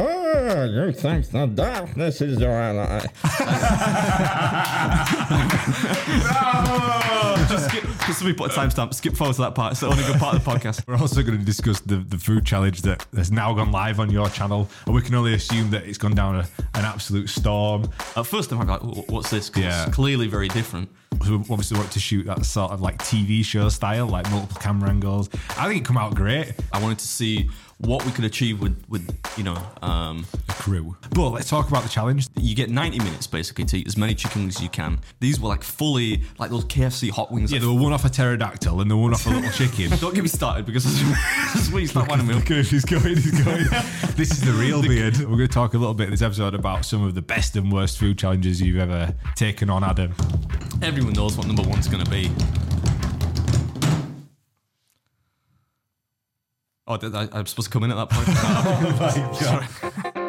Oh, you think the darkness is your ally. just skip, just somebody put a timestamp. Skip forward to that part. It's the only good part of the podcast. We're also going to discuss the, the food challenge that has now gone live on your channel, and we can only assume that it's gone down a, an absolute storm. At first, I might be like, "Wh- "What's this?" 'Cause Yeah. it's clearly very different. So we obviously want to shoot that sort of like TV show style, like multiple camera angles. I think it come out great. I wanted to see what we could achieve with, with you know, um, The crew. But let's talk about the challenge. you get 90 minutes basically to eat as many chicken wings as you can. These were like fully like those KFC hot wings. Yeah, they were one off a pterodactyl and the one off a little chicken. Don't get me started because this week's not one of. Look he's going, he's going. this is the real beard. We're going to talk a little bit in this episode about some of the best and worst food challenges you've ever taken on, Adam. Everyone knows what number one's going to be. Oh, did I, I'm supposed to come in at that point.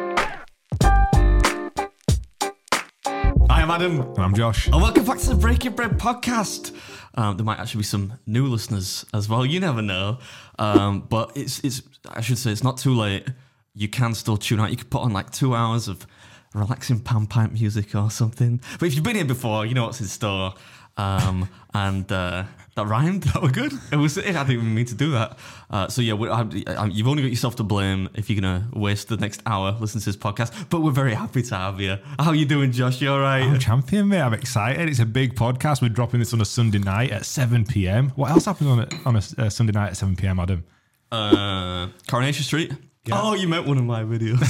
Hi, I am Adam. And I'm Josh. And welcome back to the Breaking Bread podcast. Um, there might actually be some new listeners as well. You never know. Um, but it's it's I should say it's not too late. You can still tune out. You could put on like two hours of relaxing pan pipe music or something. But if you've been here before, you know what's in store. Um, and uh, that rhymed. That was good. It was. I didn't even mean to do that. Uh, so yeah, I, I, you've only got yourself to blame if you're gonna waste the next hour listening to this podcast. But we're very happy to have you. How you doing, Josh? You all right? I'm champion, mate. I'm excited. It's a big podcast. We're dropping this on a Sunday night at 7 p.m. What else happens on a, on a uh, Sunday night at 7 p.m., Adam? Uh, Coronation Street. Oh, you meant one of my videos.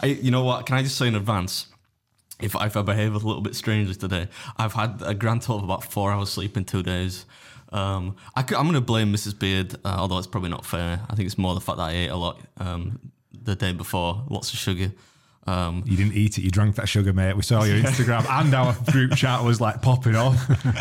I, you know what? Can I just say in advance? If, if I behave a little bit strangely today, I've had a grand total of about four hours sleep in two days. Um, I am going to blame Mrs. Beard, uh, although it's probably not fair. I think it's more the fact that I ate a lot um, the day before, lots of sugar. Um, You didn't eat it. You drank that sugar, mate. We saw your Instagram and our group chat was like popping off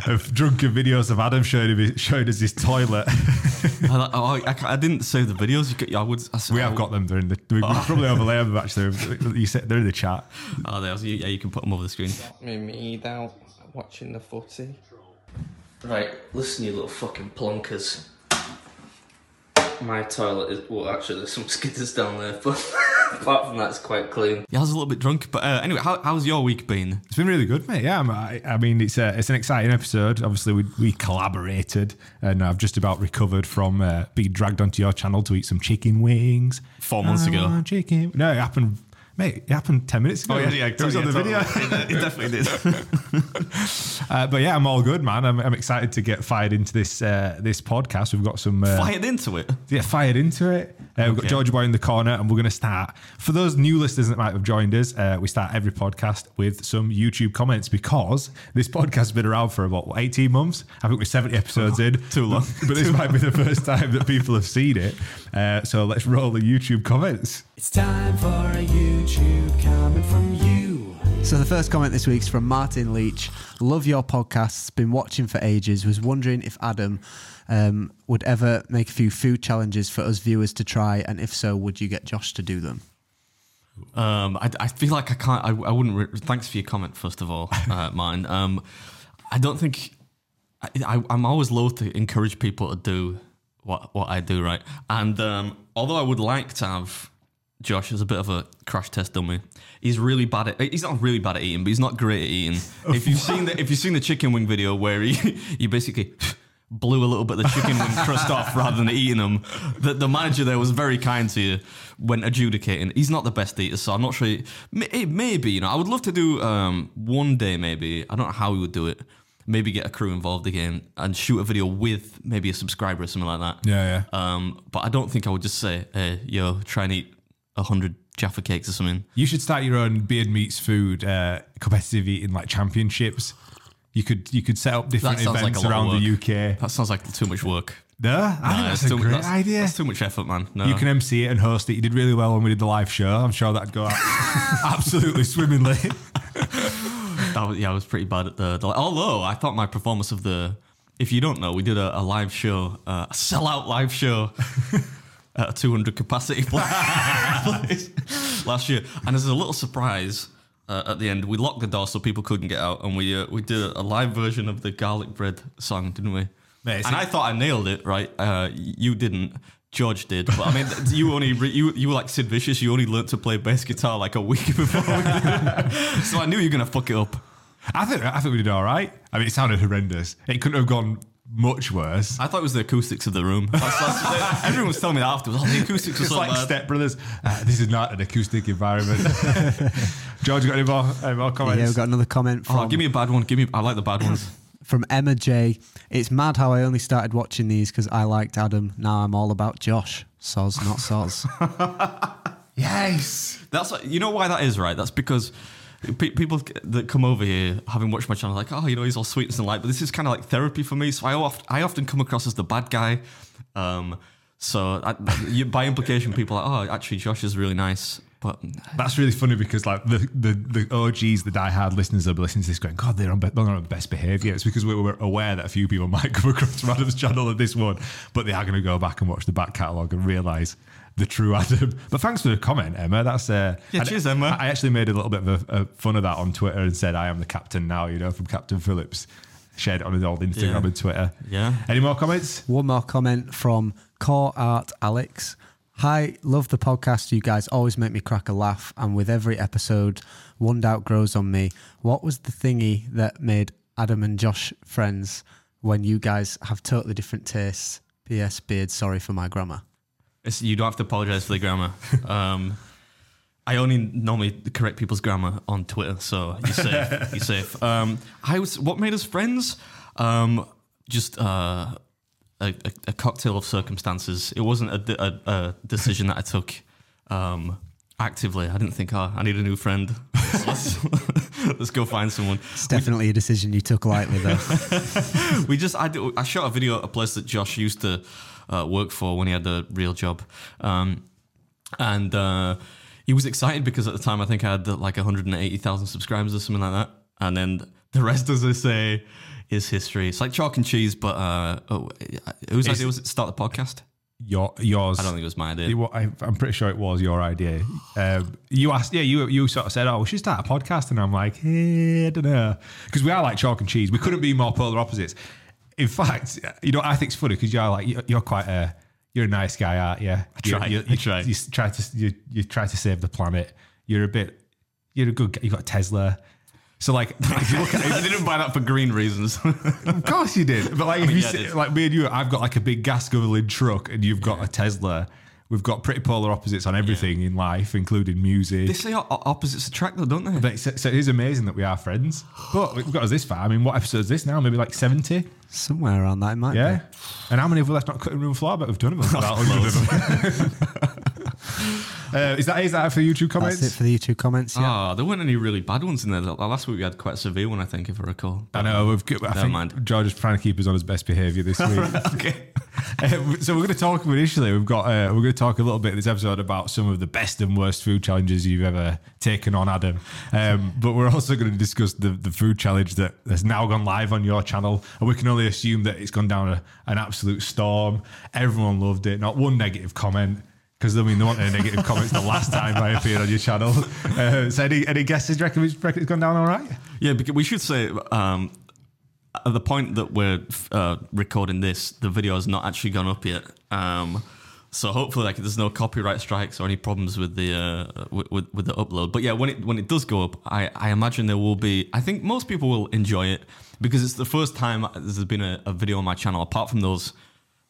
of drunken videos of Adam showing, him, showing us his toilet. I, like- oh, I, I didn't save the videos. You could, I would. I, s- we I have got them. They're in the. We we probably overlay them actually. You said they're in the chat. Oh, there. Yeah, you can put them over the screen. Me out watching the footy. Right, listen, you little fucking plonkers. My toilet is well, actually, there's some skitters down there, but apart from that, it's quite clean. Yeah, I was a little bit drunk, but uh, anyway, how, how's your week been? It's been really good, mate. Yeah, I'm- I, I mean, it's a, it's an exciting episode. Obviously, we, we collaborated, and I've just about recovered from uh, being dragged onto your channel to eat some chicken wings. Four months I ago. want chicken. No, it happened, mate. It happened ten minutes ago. Oh, yeah, yeah. it was on the video. it definitely did. Uh, but yeah, I'm all good, man. I'm, I'm excited to get fired into this uh, this podcast. We've got some uh, Fired into it. yeah, fired into it. Uh, we've got Okay. George Boy in the corner, and we're going to start. For those new listeners that might have joined us, uh, we start every podcast with some YouTube comments because this podcast has been around for about what, 18 months. I think we're 70 episodes in. Too long. But this might be the first time that people have seen it. Uh, so let's roll the YouTube comments. It's time for a YouTube comment from you. So the first comment this week's from Martin Leach. Love your podcasts. Been watching for ages. Was wondering if Adam um, would ever make a few food challenges for us viewers to try, and if so, would you get Josh to do them? Um, I, I feel like I can't. I, I wouldn't. Re- thanks for your comment, first of all, uh, mine. Um, I don't think. I, I, I'm always loath to encourage people to do what what I do, right? And um, although I would like to have Josh as a bit of a crash test dummy, he's really bad at. He's not really bad at eating, but he's not great at eating. If you've seen the if you've seen the chicken wing video where he you basically. Blew a little bit of the chicken wing crust off rather than eating them. The, the manager there was very kind to you when adjudicating. He's not the best eater, so I'm not sure. He, may- maybe you know, I would love to do um, one day. Maybe I don't know how we would do it. Maybe get a crew involved again and shoot a video with maybe a subscriber or something like that. Yeah, yeah. Um, but I don't think I would just say, "Hey, yo, try and eat a hundred Jaffa cakes or something." You should start your own Beard Meats Food uh, competitive eating like championships. You could you could set up different That sounds like events a lot of around the UK. That sounds like too much work. No, I think Nah, that's a too- great that's- idea. That's too much effort, man. No. You can MC it and host it. You did really well when we did the live show. I'm sure that'd go out absolutely swimmingly. That was, yeah, I was pretty bad at the, the. Although I thought my performance of the. If you don't know, we did a, a live show, uh, a sellout live show at a 200 capacity place last year. And as a little surprise uh, at the end, we locked the door so people couldn't get out, and we uh, we did a live version of the garlic bread song, didn't we? Mate, and I thought I nailed it, right? Uh, you didn't. George did, but I mean, you only re- you you were like Sid Vicious. You only learnt to play bass guitar like a week before, we did so I knew you were gonna fuck it up. I think I think we did all right. I mean, it sounded horrendous. It couldn't have gone much worse. I thought it was the acoustics of the room. That's, that's, everyone was telling me that afterwards. Oh, the acoustics were It's so like bad. Step Brothers. Uh, this is not an acoustic environment. George, you got any more, any more comments? Yeah, we've got another comment from Oh, give me a bad one. Give me. I like the bad ones. from Emma J. It's mad how I only started watching these because I liked Adam. Now I'm all about Josh. Soz, not soz. yes. That's you know why that is, right? That's because pe- people that come over here, having watched my channel, like, oh, you know, he's all sweetness and light. But this is kind of like therapy for me. So I often, I often come across as the bad guy. Um, so I, you, by implication, people are like, oh, actually, Josh is really nice. But That's really funny because like the, the, the OGs, the diehard listeners be listening to this going, God, they're on, be- they're on best behaviour. It's because we were aware that a few people might come across Adam's channel at this one, but they are going to go back and watch the back catalogue and realise the true Adam. But thanks for the comment, Emma. That's uh, Yeah, I- cheers, Emma. I actually made a little bit of a, a fun of that on Twitter and said, I am the captain now, you know, from Captain Phillips. Shared it on his old Instagram Yeah. and Twitter. Yeah. Any more comments? One more comment from Core Art Alex. Hi, love the podcast. You guys always make me crack a laugh, and with every episode, one doubt grows on me. What was the thingy that made Adam and Josh friends when you guys have totally different tastes? P.S. Beard, sorry for my grammar. It's, you don't have to apologize for the grammar. Um, I only normally correct people's grammar on Twitter, so you're safe. you're safe. Um, I was. What made us friends? Um, just uh, a, a, cocktail of circumstances. It wasn't a, a, a decision that I took um, actively. I didn't think, oh, I need a new friend. Let's, let's go find someone. It's definitely a decision you took lightly, though. we just I, do, I shot a video at a place that Josh used to uh, work for when he had the real job, um, and uh, he was excited because at the time I think I had uh, like 180,000 subscribers or something like that, and then the rest, as I say, is history. It's like chalk and cheese, but uh, oh, whose idea was it to start the podcast? Your, yours. I don't think it was my idea. It I, I'm pretty sure it was your idea. Um, you asked, yeah, you you sort of said, "Oh, we should start a podcast," and I'm like, eh, I don't know, because we are like chalk and cheese. We couldn't be more polar opposites. In fact, you know, I think it's funny because you're like you're, you're quite a you're a nice guy, aren't you? I try, You, I try. You try to you, you try to save the planet. You're a bit. You're a good. guy. You got a Tesla. So like, if you look at I didn't buy that for green reasons. of course you did. But like, if you yeah, see, like me and you, I've got like a big gas guzzling truck, and you've got a Tesla. We've got pretty polar opposites on everything in life, including music. they say o- opposites attract, though, don't they? But so, so it is amazing that we are friends. But we've got us this far. I mean, what episode is this now? Maybe like 70? Somewhere around that, it might Yeah. be. And how many have we left not cutting room floor? But we've done them. About 100 of them. Uh, is, that, is that for YouTube comments? That's it for the YouTube comments. Yeah. Ah, there weren't any really bad ones in there. Last week we had quite a severe one, I think, if I recall. I know. We've, got- I think mind. George is trying to keep us on his best behaviour this week. okay. Um, so we're going to talk initially. We've got uh, we're going to talk a little bit in this episode about some of the best and worst food challenges you've ever taken on, Adam. Um, but we're also going to discuss the, the food challenge that has now gone live on your channel, and we can only assume that it's gone down a, an absolute storm. Everyone loved it. Not one negative comment. Because I mean, there weren't any negative comments the last time I appeared on your channel. Uh, so, any, any guesses? Do you reckon it's gone down all right? Yeah, because we should say um, at the point that we're uh, recording this, the video has not actually gone up yet. Um, so hopefully, like, there's no copyright strikes or any problems with the uh, with, with, the upload. But yeah, when it when it does go up, I, I imagine there will be. I think most people will enjoy it because it's the first time there's been a, a video on my channel apart from those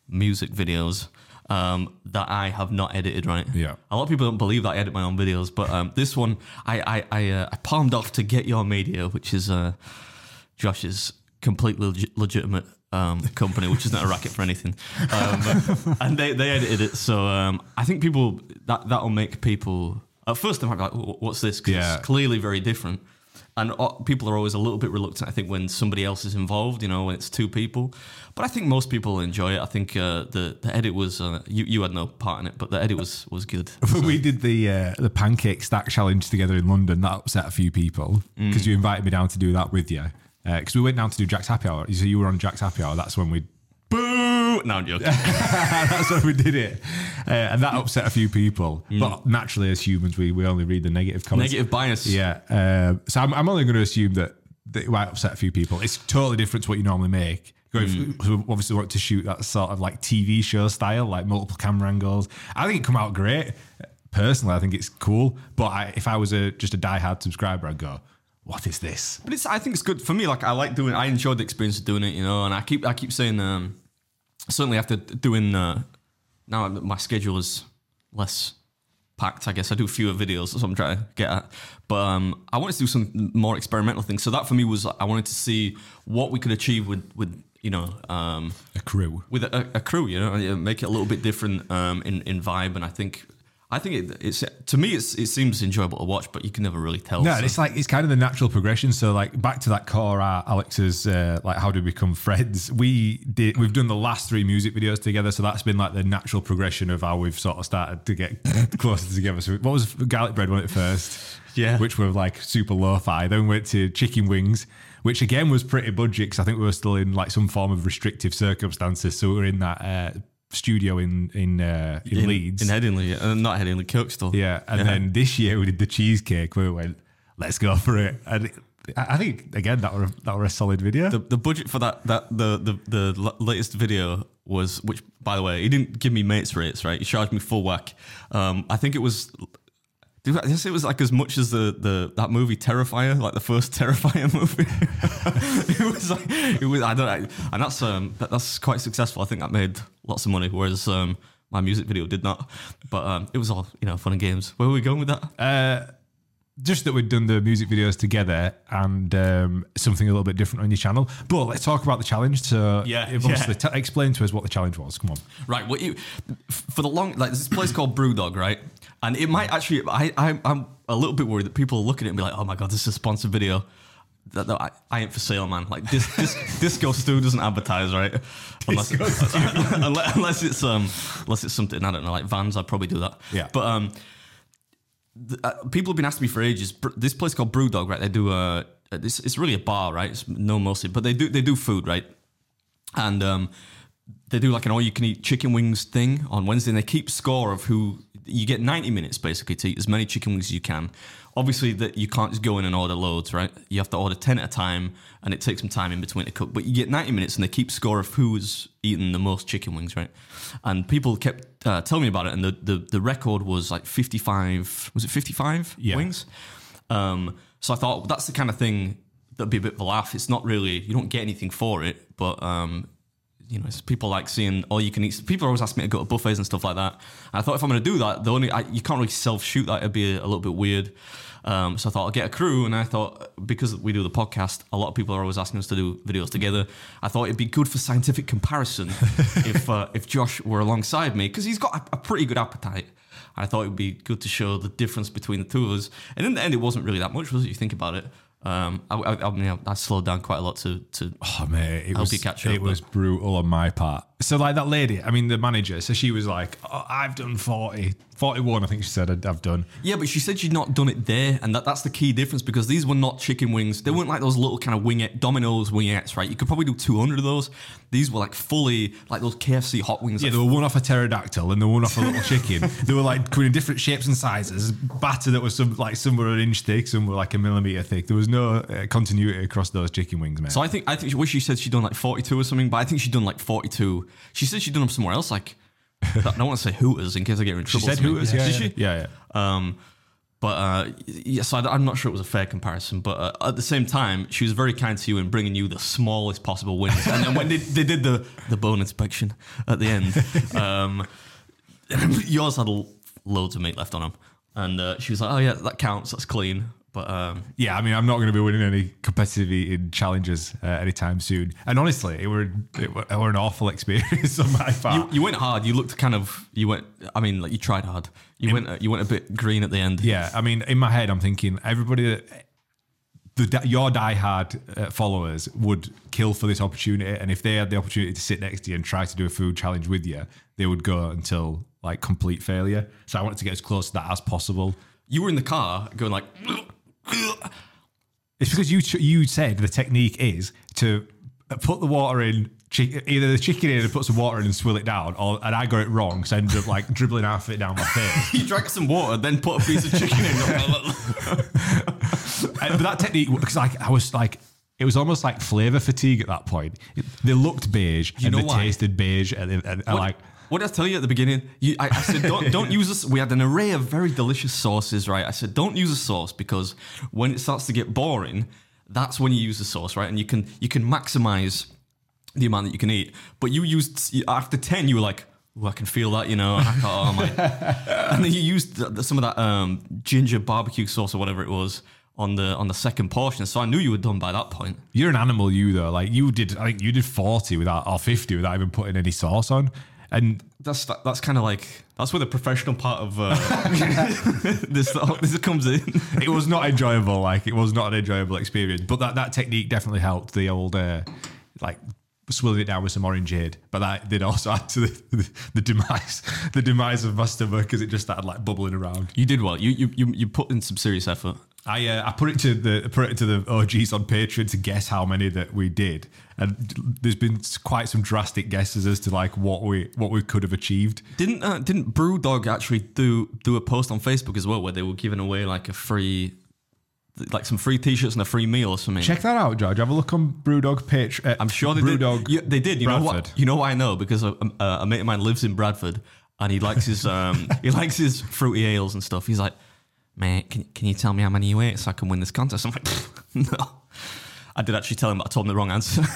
music videos. Um, that I have not edited right. Yeah. A lot of people don't believe that I edit my own videos, but um, this one I I I, uh, I palmed off to Get Your Media, which is uh, Josh's completely legi- legitimate um, company, which isn't a racket for anything. Um, and they, they edited it, so um, I think people that that'll make people at first they might be like, "Wh- "What's this?" 'Cause Yeah. it's clearly very different. And uh, people are always a little bit reluctant, I think, when somebody else is involved, you know, when it's two people. But I think most people enjoy it. I think uh, the the edit was uh, you you had no part in it, but the edit was was good. When we did the uh, the pancake stack challenge together in London, that upset a few people because you invited me down to do that with you. Because we went down to do Jack's Happy Hour. So you were on Jack's Happy Hour. That's when we Boo! No, I'm joking. that's when we did it, uh, and that upset a few people. But naturally, as humans, we, we only read the negative comments. Negative bias. Yeah. Uh, so I'm, I'm only going to assume that, that it might upset a few people. It's totally different to what you normally make. Going Mm. for- obviously want to shoot that sort of like TV show style, like multiple camera angles. I think it come out great. Personally, I think it's cool. But I, if I was a just a diehard subscriber, I'd go, "What is this?" But it's I think it's good for me. Like I like doing. I enjoyed the experience of doing it, you know. And I keep I keep saying um, certainly after doing uh, now my schedule is less packed. I guess I do fewer videos. so I'm trying to get at. But um, I wanted to do some more experimental things. So that for me was I wanted to see what we could achieve with with you know um, A crew. with a, a crew, you know, make it a little bit different um, in in vibe. And I think I think it, it's to me it's, it seems enjoyable to watch, but you can never really tell. No, so- it's like it's kind of the natural progression. So like back to that core art, Alex's uh, like how do we become friends? We did we've done the last three music videos together, so that's been like the natural progression of how we've sort of started to get closer together. So what was garlic bread one at first? Yeah. which were like super lo-fi. Then we went to chicken wings, which again was pretty budget because I think we were still in like some form of restrictive circumstances. So we were in that uh, studio in in uh, in, in Leeds. in Headingley, uh, not Headingley, Kirkstall. Yeah, and then this year we did the cheesecake. Where we went, let's go for it. And I think again that were a, that were a solid video. The, the budget for that that the, the the latest video was which by the way he didn't give me mates rates right he charged me full whack um I think it was dude, I guess it was like as much as the the that movie Terrifier like the first Terrifier movie it was like it was I don't know and that's um that, that's quite successful I think that made lots of money whereas um my music video did not but um it was all you know fun and games where were we going with that Uh, just that we'd done the music videos together and um, something a little bit different on your channel. But let's talk about the challenge. So, Yeah, yeah. t- explain to us what the challenge was. Come on. Right. Well, you, for the long, like there's this place called Brewdog, right? And it might actually, I, I, I'm a little bit worried that people will look at it and be like, oh my God, this is a sponsored video. That, that- I, I ain't for sale, man. Like this, this Disco Stew doesn't advertise, right? Unless, unless, unless it's um, unless it's something I don't know, like Vans. I'd probably do that. Yeah. But um, th- uh, people have been asking me for ages. This place called Brewdog, right? They do uh, it's, it's really a bar, right? It's no mostly, but they do they do food, right? and um, they do like an all-you-can-eat chicken wings thing on Wednesday, and they keep score of who you get 90 minutes basically to eat as many chicken wings as you can. Obviously, that you can't just go in and order loads, right? You have to order 10 at a time, and it takes some time in between to cook. But you get 90 minutes, and they keep score of who's eaten the most chicken wings, right? And people kept uh, telling me about it, and the, the the record was like 55. Was it 55 Yeah. wings? Um, so I thought well, that's the kind of thing that'd be a bit of a laugh. It's not really you don't get anything for it, but um, you know, it's people like seeing all you can eat. People always ask me to go to buffets and stuff like that. And I thought if I'm going to do that, the only I, you can't really self shoot that. It'd be a, a little bit weird. Um, so I thought I'll get a crew, and I thought because we do the podcast, a lot of people are always asking us to do videos together. I thought it'd be good for scientific comparison if uh, if Josh were alongside me because he's got a, a pretty good appetite. I thought it would be good to show the difference between the two of us. And in the end, it wasn't really that much, was it? You think about it. Um, I, I, I mean, I slowed down quite a lot to to Oh mate, it Help was you catch up, it was brutal on my part. So like that lady, I mean the manager, so she was like, oh, "I've done 40, 41, I think she said I'd- I've done." Yeah, but she said she'd not done it there, and that, that's the key difference because these were not chicken wings. They weren't like those little kind of wingette Domino's wingettes, right? You could probably do two hundred of those. These were like fully like those KFC hot wings. Yeah, there were one off a pterodactyl and the one off a little chicken. They were like coming in different shapes and sizes. Batter that was some like some were an inch thick, some were like a millimeter thick. There was no uh, continuity across those chicken wings, man. So I think I think well, she said she'd done like forty two or something, but I think she'd done like forty two. She said she'd done them somewhere else. Like I don't want to say Hooters in case I get in trouble. she said. Hooters, yeah, Did yeah, she? yeah, yeah. Um, but uh, yeah, so I, am not sure it was a fair comparison. But uh, at the same time, she was very kind to you in bringing you the smallest possible wings. and then when they, they did the the bone inspection at the end, um, yours had loads of meat left on them, and uh, she was like, "Oh yeah, that counts. That's clean." But um, Yeah, I mean, I'm not going to be winning any competitive eating challenges uh, anytime soon. And honestly, it were it were, it were an awful experience on my part. you, you went hard. You looked kind of. You went. I mean, like you tried hard. You went. uh, You went a bit green at the end. Yeah, I mean, in my head, I'm thinking everybody that the your diehard uh, followers would kill for this opportunity, and if they had the opportunity to sit next to you and try to do a food challenge with you, they would go until like complete failure. So I wanted to get as close to that as possible. You were in the car going like. It's because you you said the technique is to put the water in. Either the chicken in and put some water in and swill it down, or and I got it wrong, so I ended up like dribbling half of it down my face. You drank some water, then put a piece of chicken in. And- but that technique because like I was like it was almost like flavor fatigue at that point. It- they looked beige and know they why? tasted beige and, and, and like what did I tell you at the beginning? You, I, I said don't don't use this. We had an array of very delicious sauces, right? I said don't use a sauce because when it starts to get boring, that's when you use the sauce, right? And you can you can maximize the amount that you can eat. But you used after ten, you were like. I can feel that, you know. I oh my. and then you used some of that um, ginger barbecue sauce or whatever it was on the on the second portion. So I knew you were done by that point. You're an animal, you though. Like you did, I think you did forty without or fifty without even putting any sauce on. And That's that, that's kind of like that's where the professional part of uh, this this comes in. it was not enjoyable. Like it was not an enjoyable experience. But that that technique definitely helped. The old uh, like swilling it down with some orangeade. But that did also add to the, the, the demise the demise of my stomach because it just started like bubbling around. You did well. You you you, you put in some serious effort. I uh, I put it to the put it to the OGs on Patreon to guess how many that we did, and there's been quite some drastic guesses as to like what we what we could have achieved. Didn't uh, didn't Brewdog actually do do a post on Facebook as well where they were giving away like a free like some free t-shirts and a free meal or something. Check that out, George. Have a look on Brewdog page. Uh, I'm sure they Brewdog. did. Yeah, they did. You know what? You know why I know because a, a, a mate of mine lives in Bradford and he likes his um he likes his fruity ales and stuff. He's like, mate, can can you tell me how many you ate so I can win this contest? I'm like, no. I did actually tell him, but I told him the wrong answer.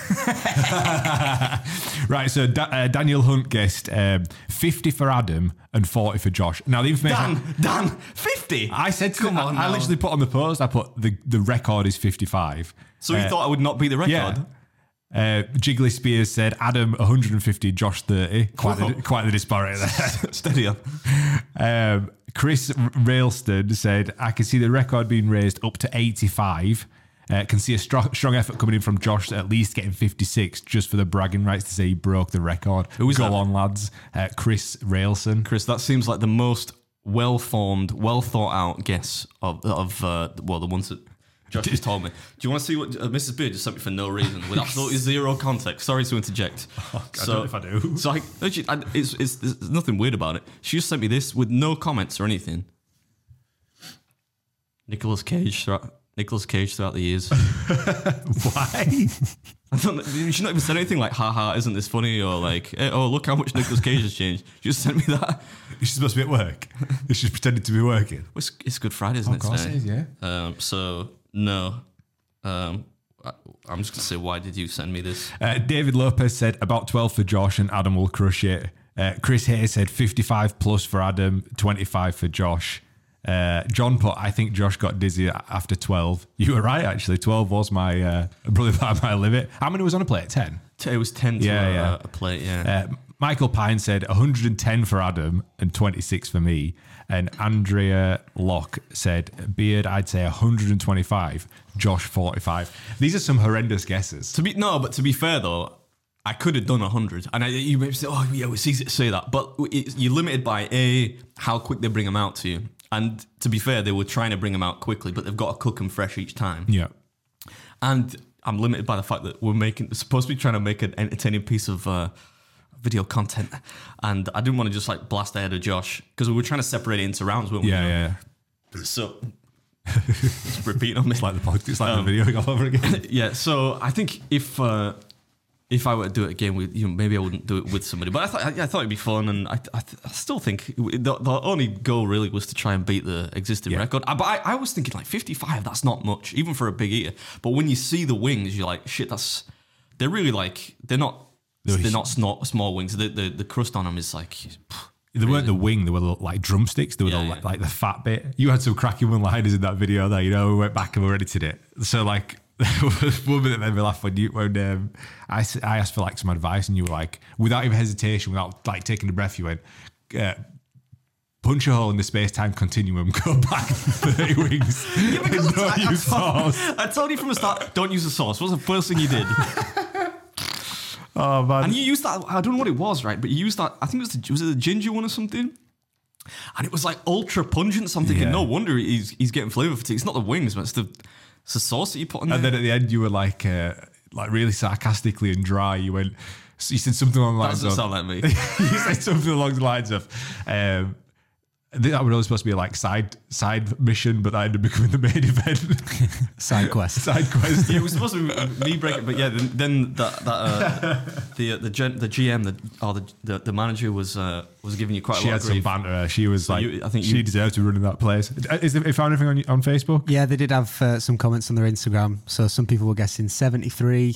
Right, so da- uh, Daniel Hunt guessed um, 50 for Adam and 40 for Josh. Now, the information. Dan, Dan, fifty. I said, to Come I, on I now. literally put on the post, I put the, the record is 55. So you Uh, thought I would not beat the record? Yeah. Uh, Jiggly Spears said Adam 150, Josh 30. Quite, the, quite the disparity there. Steady on. Um, Chris Railston said, I can see the record being raised up to 85. Uh, can see a strong, strong effort coming in from Josh, at least getting 56, just for the bragging rights to say he broke the record. Who is Go that? on, lads. Uh, Chris Railson. Chris, that seems like the most well formed, well thought out guess of, of uh, well, the ones that Josh just told me. Do you want to see what uh, Mrs. Beard just sent me for no reason, with absolutely zero context? Sorry to interject. I don't know if I do. So I, it's, it's, there's nothing weird about it. She just sent me this with no comments or anything. Nicolas Cage throughout. Nicolas Cage throughout the years. Why? I don't know. She not even said anything like, haha, isn't this funny? Or like, eh, oh, look how much Nicolas Cage has changed. She just sent me that. She's supposed to be at work. She's pretending to be working. Well, It's, it's Good Friday, isn't Of it? today? it is, yeah. Um, so no, um, I, I'm just gonna say, why did you send me this? Uh, David Lopez said about 12 for Josh and Adam will crush it. Uh, Chris Hayes said 55 plus for Adam, 25 for Josh. Uh, John put, I think Josh got dizzy after 12. You were right, actually. 12 was my, uh, probably about my limit. How many was on a plate? 10. It was ten to Yeah, a, yeah. a plate. Yeah. Uh, Michael Pine said 110 for Adam and 26 for me. And Andrea Locke said, Beard, I'd say 125, Josh 45. These are some horrendous guesses. to be no, but to be fair though, I could have done hundred, and I, you may say, oh yeah, it's easy to say that, but it's, you're limited by a how quick they bring them out to you, and to be fair, they were trying to bring them out quickly, but they've got to cook them fresh each time. Yeah. and I'm limited by the fact that we're making supposed to be trying to make an entertaining piece of uh, video content, and I didn't want to just like blast ahead of Josh because we were trying to separate it into rounds, weren't we? Yeah, yeah. So just repeat on me. It's like the podcast, it's like Um, the video all over again. yeah. So I think if uh, if I were to do it again with you, know, maybe I wouldn't do it with somebody. But I thought I, I thought it'd be fun, and I, I, th- I still think the, the only goal really was to try and beat the existing Yeah. record. I, but I, I was thinking like 55. That's not much, even for a big eater. But when you see the wings, you're like, shit. That's they're really like they're not. They're They're, not small, small wings. The, the the crust on them is like They weren't the wing, they were like drumsticks. They were Yeah, the, yeah. like, like the fat bit. You had some cracking one liners in that video there, you know, we went back and we edited it. So, like, one minute made me laugh when you, when um, I, I asked for like some advice and you were like, without even hesitation, without like taking a breath, you went, uh, punch a hole in the space time continuum, go back 30 wings, and don't use sauce. I told you from the start, don't use the sauce. What's the first thing you did? Oh, man. And you used that. I don't know what it was, right? But you used that. I think it was the, was it the ginger one or something. And it was like ultra pungent. So I'm thinking, Yeah. no wonder he's he's getting flavor fatigue. It's not the wings, but it's the it's the sauce that you put in there. And then at the end, you were like, uh, like really sarcastically and dry. You went, so you said something along the that lines doesn't of, sound like me. you said something along the lines of, um, I think that was always supposed to be a like side side mission, but that ended up becoming the main event. Side quest. side quest. Yeah, it was supposed to be me breaking, but yeah, then, then that, that uh, the uh, the gen, the GM, the or the the, the manager was uh, was giving you quite She a lot had of some grief. banter. She was like, you- I think she you- deserved to be running that place. Is there, if found anything on on Facebook? Yeah, they did have uh, some comments on their Instagram. So some people were guessing 73.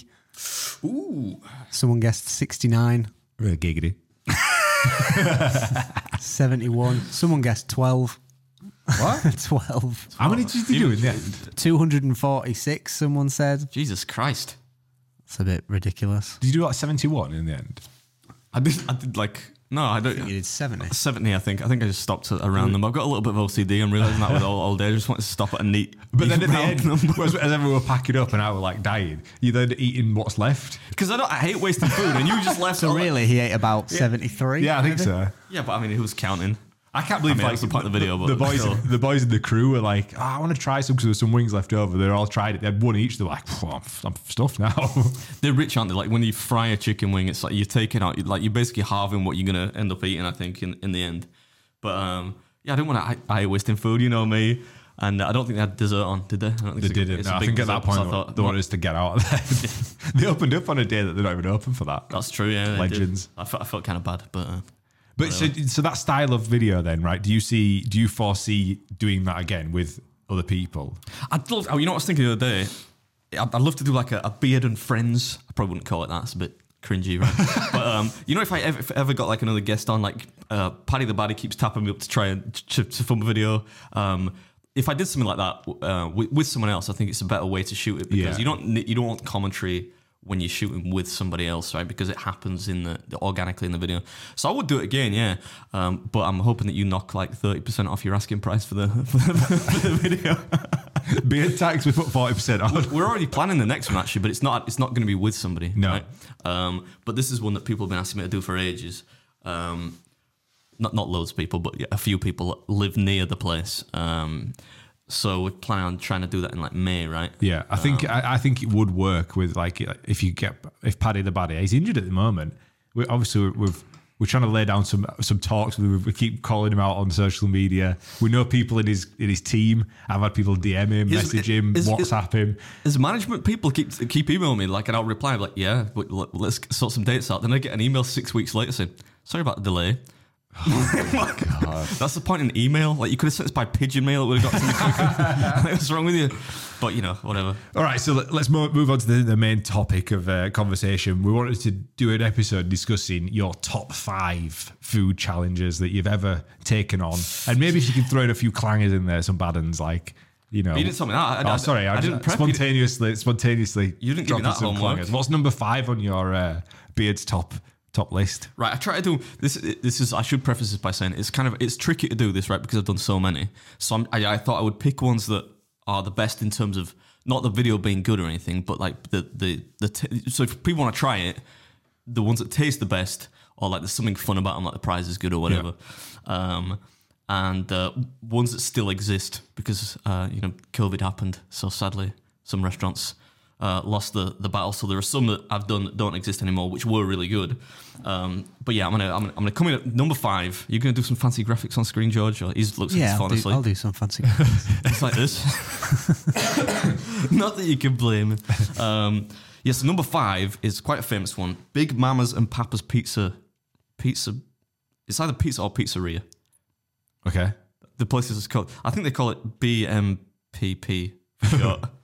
Ooh, Someone guessed 69, Really giggity. 71. Someone guessed 12. What? 12. How many did you do in the end? 246, someone said. Jesus Christ! It's a bit ridiculous. Did you do like seventy one in the end? I did I did like no, I don't. You did 70. 70, I think. I think I just stopped at around them. I've got a little bit of OCD. I'm realizing that with all, all day. I just want to stop at a neat. But then at the end, number. as, as everyone were packing up and I were like dying, you then eating what's left. Because I don't. I hate wasting food, and you just left. So all- really, he ate about 73? Yeah, I think maybe? so. Yeah, but I mean, who's counting? I can't believe I mean, like that's the point of the video, the boys, still. the boys in the crew were like, oh, I want to try some because there's some wings left over. They all tried it. They had one each. They're like, I'm, I'm stuffed now. They're rich, aren't they? Like when you fry a chicken wing, it's like you're taking out, like you're basically halving what you're gonna end up eating. I think in, in the end. But um, yeah, I don't want to. I, I wasting food, you know me. And I don't think they had dessert on, did they? I don't think they didn't. No, I think at that point I thought, they wanted us to get out of there. they opened up on a day that they're not even open for that. That's true. Yeah. Legends. I felt, I felt kind of bad, but uh, But so, so that style of video, then, right? Do you see? Do you foresee doing that again with other people? I'd love. Oh, you know what I was thinking the other day? I'd, I'd love to do like a, a beard and friends. I probably wouldn't call it that. It's a bit cringy, right? but um, you know, if I ever, if I ever got like another guest on, like uh, Paddy the Baddie keeps tapping me up to try and to, to film a video. Um, if I did something like that uh, with, with someone else, I think it's a better way to shoot it because Yeah. you don't you don't want commentary when you're shooting with somebody else, right? Because it happens in the, the organically in the video. So I would do it again, yeah. Um, but I'm hoping that you knock like thirty percent off your asking price for the, for the, for the video. Beard tax, we put forty percent on. We're already planning the next one actually, but it's not it's not going to be with somebody. No. right? Um, but this is one that people have been asking me to do for ages. Um, not not loads of people, but a few people live near the place. Um, so we're planning on trying to do that in like May, right? Yeah, I think um, I, I think it would work with like if you get if Paddy the Baddie, he's injured at the moment. We obviously we're, we've we're trying to lay down some some talks. We, we keep calling him out on social media. We know people in his in his team. I've had people DM him, Is- message him, is- is- WhatsApp him. As management people keep keep emailing me like, and I'll reply like, yeah, but let- let's sort some dates out. Then I get an email six weeks later saying, sorry about the delay. That's the point in email. Like you could have sent this by pigeon mail. It would have got to me quicker. What's wrong with you? But you know, whatever. All right, so let- let's mo- move on to the, the main topic of uh, conversation. We wanted to do an episode discussing your top five food challenges that you've ever taken on, and maybe if you can throw in a few clangers in there, some bad ones like you know. You didn't tell me that. I- oh, I- sorry, I, I didn't prep you. spontaneously, spontaneously. You didn't give me that homework. clangers. What's number five on your uh, beard's top top list? Right, I try to do this. This is I should preface this by saying it's kind of it's tricky to do this right because I've done so many. So I'm, I, I thought I would pick ones that are the best in terms of not the video being good or anything, but like the the the. T- so if people want to try it, the ones that taste the best, or like there's something fun about them, like the prize is good or whatever. Um, and uh, ones that still exist because uh, you know COVID happened. So sadly, some restaurants uh, lost the, the battle. So there are some that I've done that don't exist anymore, which were really good. Um, but yeah, I'm gonna I'm gonna, I'm gonna come in at number five. You're gonna do some fancy graphics on screen, George. Or he's looks like Yeah, he's I'll do. I'll do some fancy. It's like this. Not that you can blame. Um, yes, number five is quite a famous one. Big Mama's and Papa's Pizza. Pizza. It's either pizza or pizzeria. Okay. The place is called. I think they call it BMPP.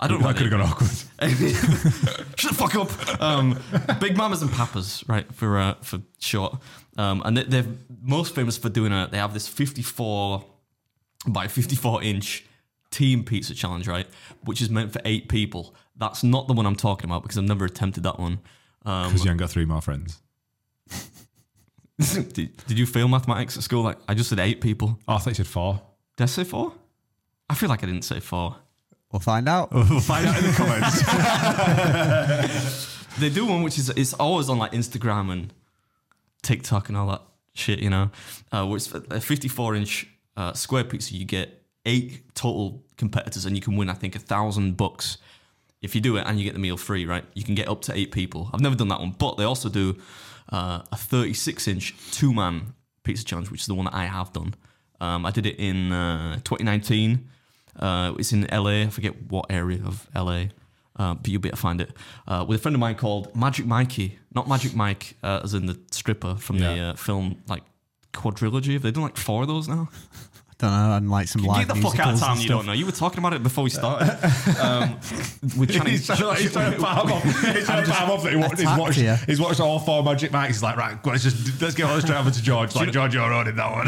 I don't know. That could have gone awkward. Shut the fuck up. Um, Big Mamas and Papas, right for uh, for short. Um, and they, they're most famous for doing a. They have this 54 by 54 inch team pizza challenge, right, which is meant for eight people. That's not the one I'm talking about because I've never attempted that one. Um, Because you haven't got three more friends. did, did you fail mathematics at school? Like I just said eight people. Oh, I thought you said four. Did I say four? I feel like I didn't say four. We'll find out. We'll find out in the comments. They do one which is it's always on like Instagram and TikTok and all that shit, you know. Uh, where it's a 54 inch uh, square pizza, you get eight total competitors, and you can win, I think, a thousand bucks if you do it, and you get the meal free. Right? You can get up to eight people. I've never done that one, but they also do uh, a 36 inch two man pizza challenge, which is the one that I have done. Um, I did it in uh, 2019. Uh, it's in LA. I forget what area of LA, uh, but you'll be able to find it. Uh, with a friend of mine called Magic Mikey, not Magic Mike, uh, as in the stripper from the Yeah. uh, film like quadrilogy. Have they done like four of those now? Don't know, and like some live Get the fuck out of musicals town! You stuff. don't know. You were talking about it before we started. um, with Channing, He's trying, to- he's trying to palm off. He's trying to palm off that he watched, he's, attacked watched, you. he's watched all four Magic Mikes. He's like, right, let's just let's get all this straight over to George. Like George, you're on in that one.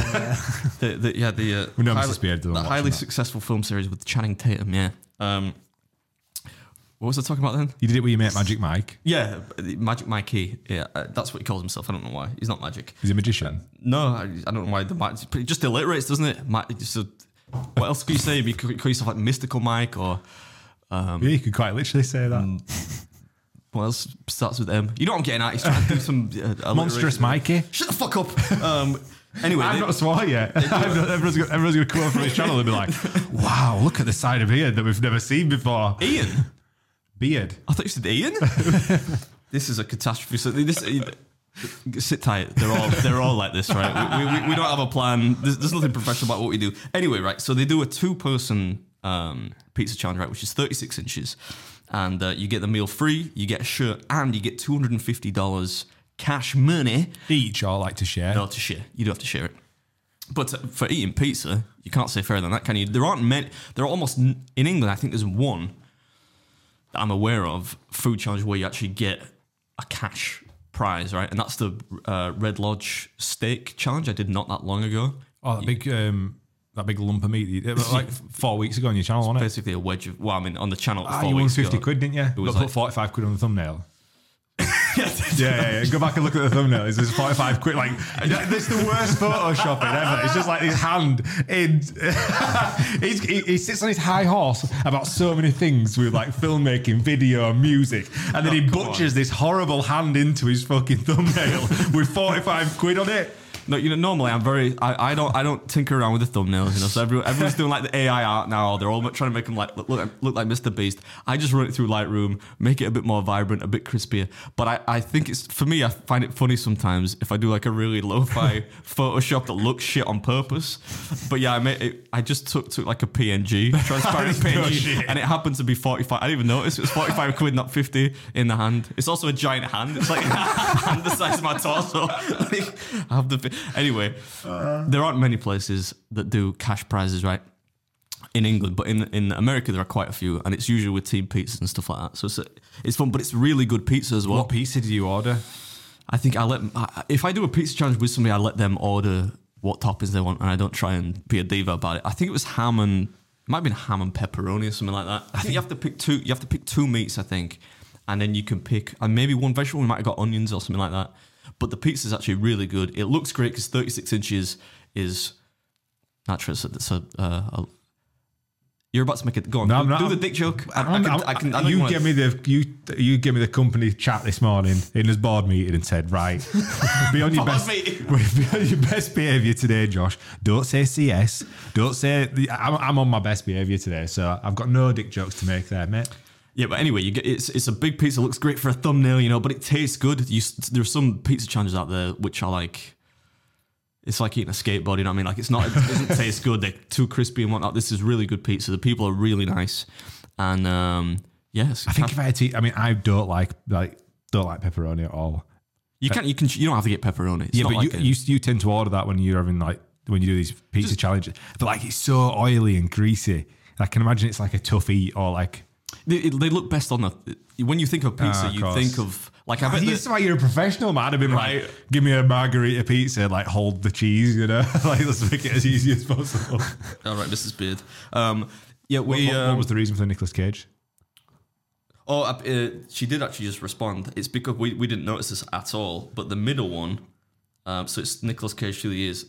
the, the, yeah, the, uh, We know Mr. highly, doesn't the watch highly that. successful film series with Channing Tatum. Yeah. Um, what was I talking about then? You did it with your mate Magic Mike. Yeah, Magic Mikey. Yeah, uh, that's what he calls himself. I don't know why. He's not magic. He's a magician. No, I, I don't know why. The it just alliterates, doesn't it? Just a, what else could you say? You could call yourself like Mystical Mike or yeah, you could quite literally say that. Mm. what else starts with M? You know what I'm getting at? He's trying to do some uh, Monstrous. Mikey. Shut the fuck up. Um, anyway, I've they- not swore yet. Everyone's going everyone's to come over from his channel and be like, wow, look at the side of beard that we've never seen before. Ian. Beard. I thought you said Ian. this is a catastrophe. So this, sit tight. They're all they're all like this, right? We, we, we don't have a plan. There's, there's nothing professional about what we do. Anyway, right? So they do a two person um, pizza challenge, right? Which is 36 inches, and uh, you get the meal free, you get a shirt, and you get 250 dollars cash money. Each I like to share. No, to share. You do have to share it. But uh, for eating pizza, you can't say fairer than that, can you? There aren't many. There are almost in England. I think there's one that I'm aware of food challenge where you actually get a cash prize, right? And that's the uh, Red Lodge steak challenge I did not that long ago. Oh, that big um, that big lump of meat. Like four weeks ago on your channel, wasn't it? Basically a wedge of. Well, I mean, on the channel. Ah, four you won weeks 50 ago. quid, didn't you? It was Got like- put 45 quid on the thumbnail. Yeah, yeah. Go back and look at the thumbnail. It's just 45 quid. Like, that's the worst photoshopping ever. It's just like his hand in. He's, he, he sits on his high horse about so many things with like filmmaking, video, music. And then oh, he Oh, come butchers this horrible hand into his fucking thumbnail with 45 quid on it. No, you know, normally I'm very. I, I don't. I don't tinker around with the thumbnails. You know, so everyone, everyone's doing like the AI art now. They're all trying to make them like look, look, look like Mr. Beast. I just run it through Lightroom, make it a bit more vibrant, a bit crispier. But I, I think it's for me. I find it funny sometimes if I do like a really lo-fi Photoshop that looks shit on purpose. But yeah, I made it. I just took took like a PNG, transparent PNG, and it happened to be 45. I didn't even notice it was 45 quid, not 50 in the hand. It's also a giant hand. It's like hand the size of my torso. Like, I have the anyway. there aren't many places that do cash prizes, right? In England, but in in America there are quite a few, and it's usually with team pizzas and stuff like that. So it's it's fun, but it's really good pizza as well. What pizza did you order? I think I let I, if I do a pizza challenge with somebody, I let them order what toppings they want, and I don't try and be a diva about it. I think it was ham and it might have been ham and pepperoni or something like that. I think you have to pick two. You have to pick two meats, I think, and then you can pick and maybe one vegetable. We might have got onions or something like that. But the pizza is actually really good. It looks great because 36 inches is naturally it's a, it's a, uh, a you're about to make it. Go on, No, do, I'm do not. the dick joke. I, I I'm- can, I'm- I can, I you give me the you you give me the company chat this morning in his board meeting and said right be on your best be on your best behaviour today, Josh. Don't say CS. Don't say the, I'm, I'm on my best behaviour today, so I've got no dick jokes to make there, mate. Yeah, but anyway, you get it's it's a big pizza. Looks great for a thumbnail, you know, but it tastes good. You there's some pizza challenges out there which are like, it's like eating a skateboard. You know what I mean? Like it's not, it doesn't taste good. They're too crispy and whatnot. This is really good pizza. The people are really nice, and um, yes, I think if I had to, eat, I mean, I don't like like don't like pepperoni at all. you can't. you can you don't have to get pepperoni. It's yeah, but like you, a- you you tend to order that when you're having like when you do these pizza challenges. But like it's so oily and greasy. I can imagine it's like a tough eat or like. They, they look best on the when you think of pizza, Ah, of you course. think of like I bet That's the- why you're a professional, man. I've been Right. like, give me a margarita pizza, like hold the cheese, you know, like let's make it as easy as possible. all right, Mrs. Beard. Um, yeah, What, we. what- um, what was the reason for Nicolas Cage? Oh, uh, uh, she did actually just respond. It's because we, we didn't notice this at all. But the middle one, um, so it's Nicolas Cage through the years.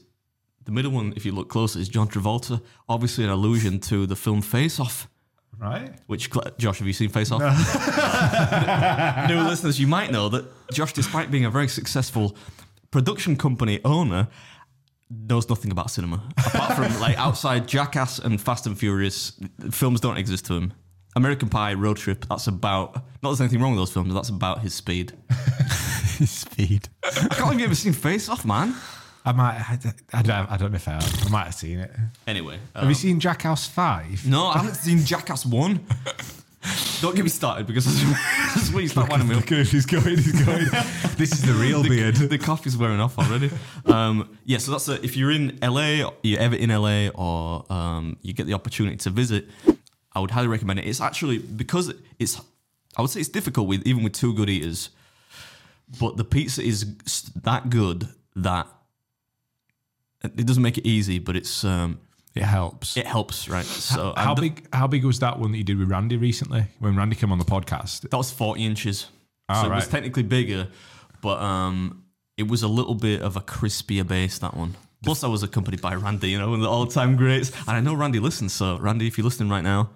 The middle one, if you look closer, is John Travolta. Obviously, an allusion to the film Face Off. Right. Which Josh, have you seen Face Off? New listeners, you might know that Josh, despite being a very successful production company owner, knows nothing about cinema apart from like outside Jackass and Fast and Furious. Films don't exist to him. American Pie, Road Trip. That's about. Not there's anything wrong with those films. That's about his speed. His speed. I can't believe you ever seen Face Off, man. I might. I, I, don't, I don't know if I have. I might have seen it. Anyway, Have um, you seen Jackass Five? no, I haven't seen Jackass One. Don't get me started because that's when you start winding me up. He's going. He's going. this is the real beard. The coffee's wearing off already. Um, yeah, so that's a, if you're in LA, you're ever in LA, or um, you get the opportunity to visit, I would highly recommend it. It's actually because it's, I would say it's difficult with even with two good eaters, but the pizza is that good that it doesn't make it easy, but it's um, It helps. it helps, right? So how big? How big was that one that you did with Randy recently? When Randy came on the podcast? That was 40 inches. Ah, so it was right. technically bigger, but um, it was a little bit of a crispier base, that one. Plus, I was accompanied by Randy, you know, and the all time greats. And I know Randy listens, so Randy, if you're listening right now,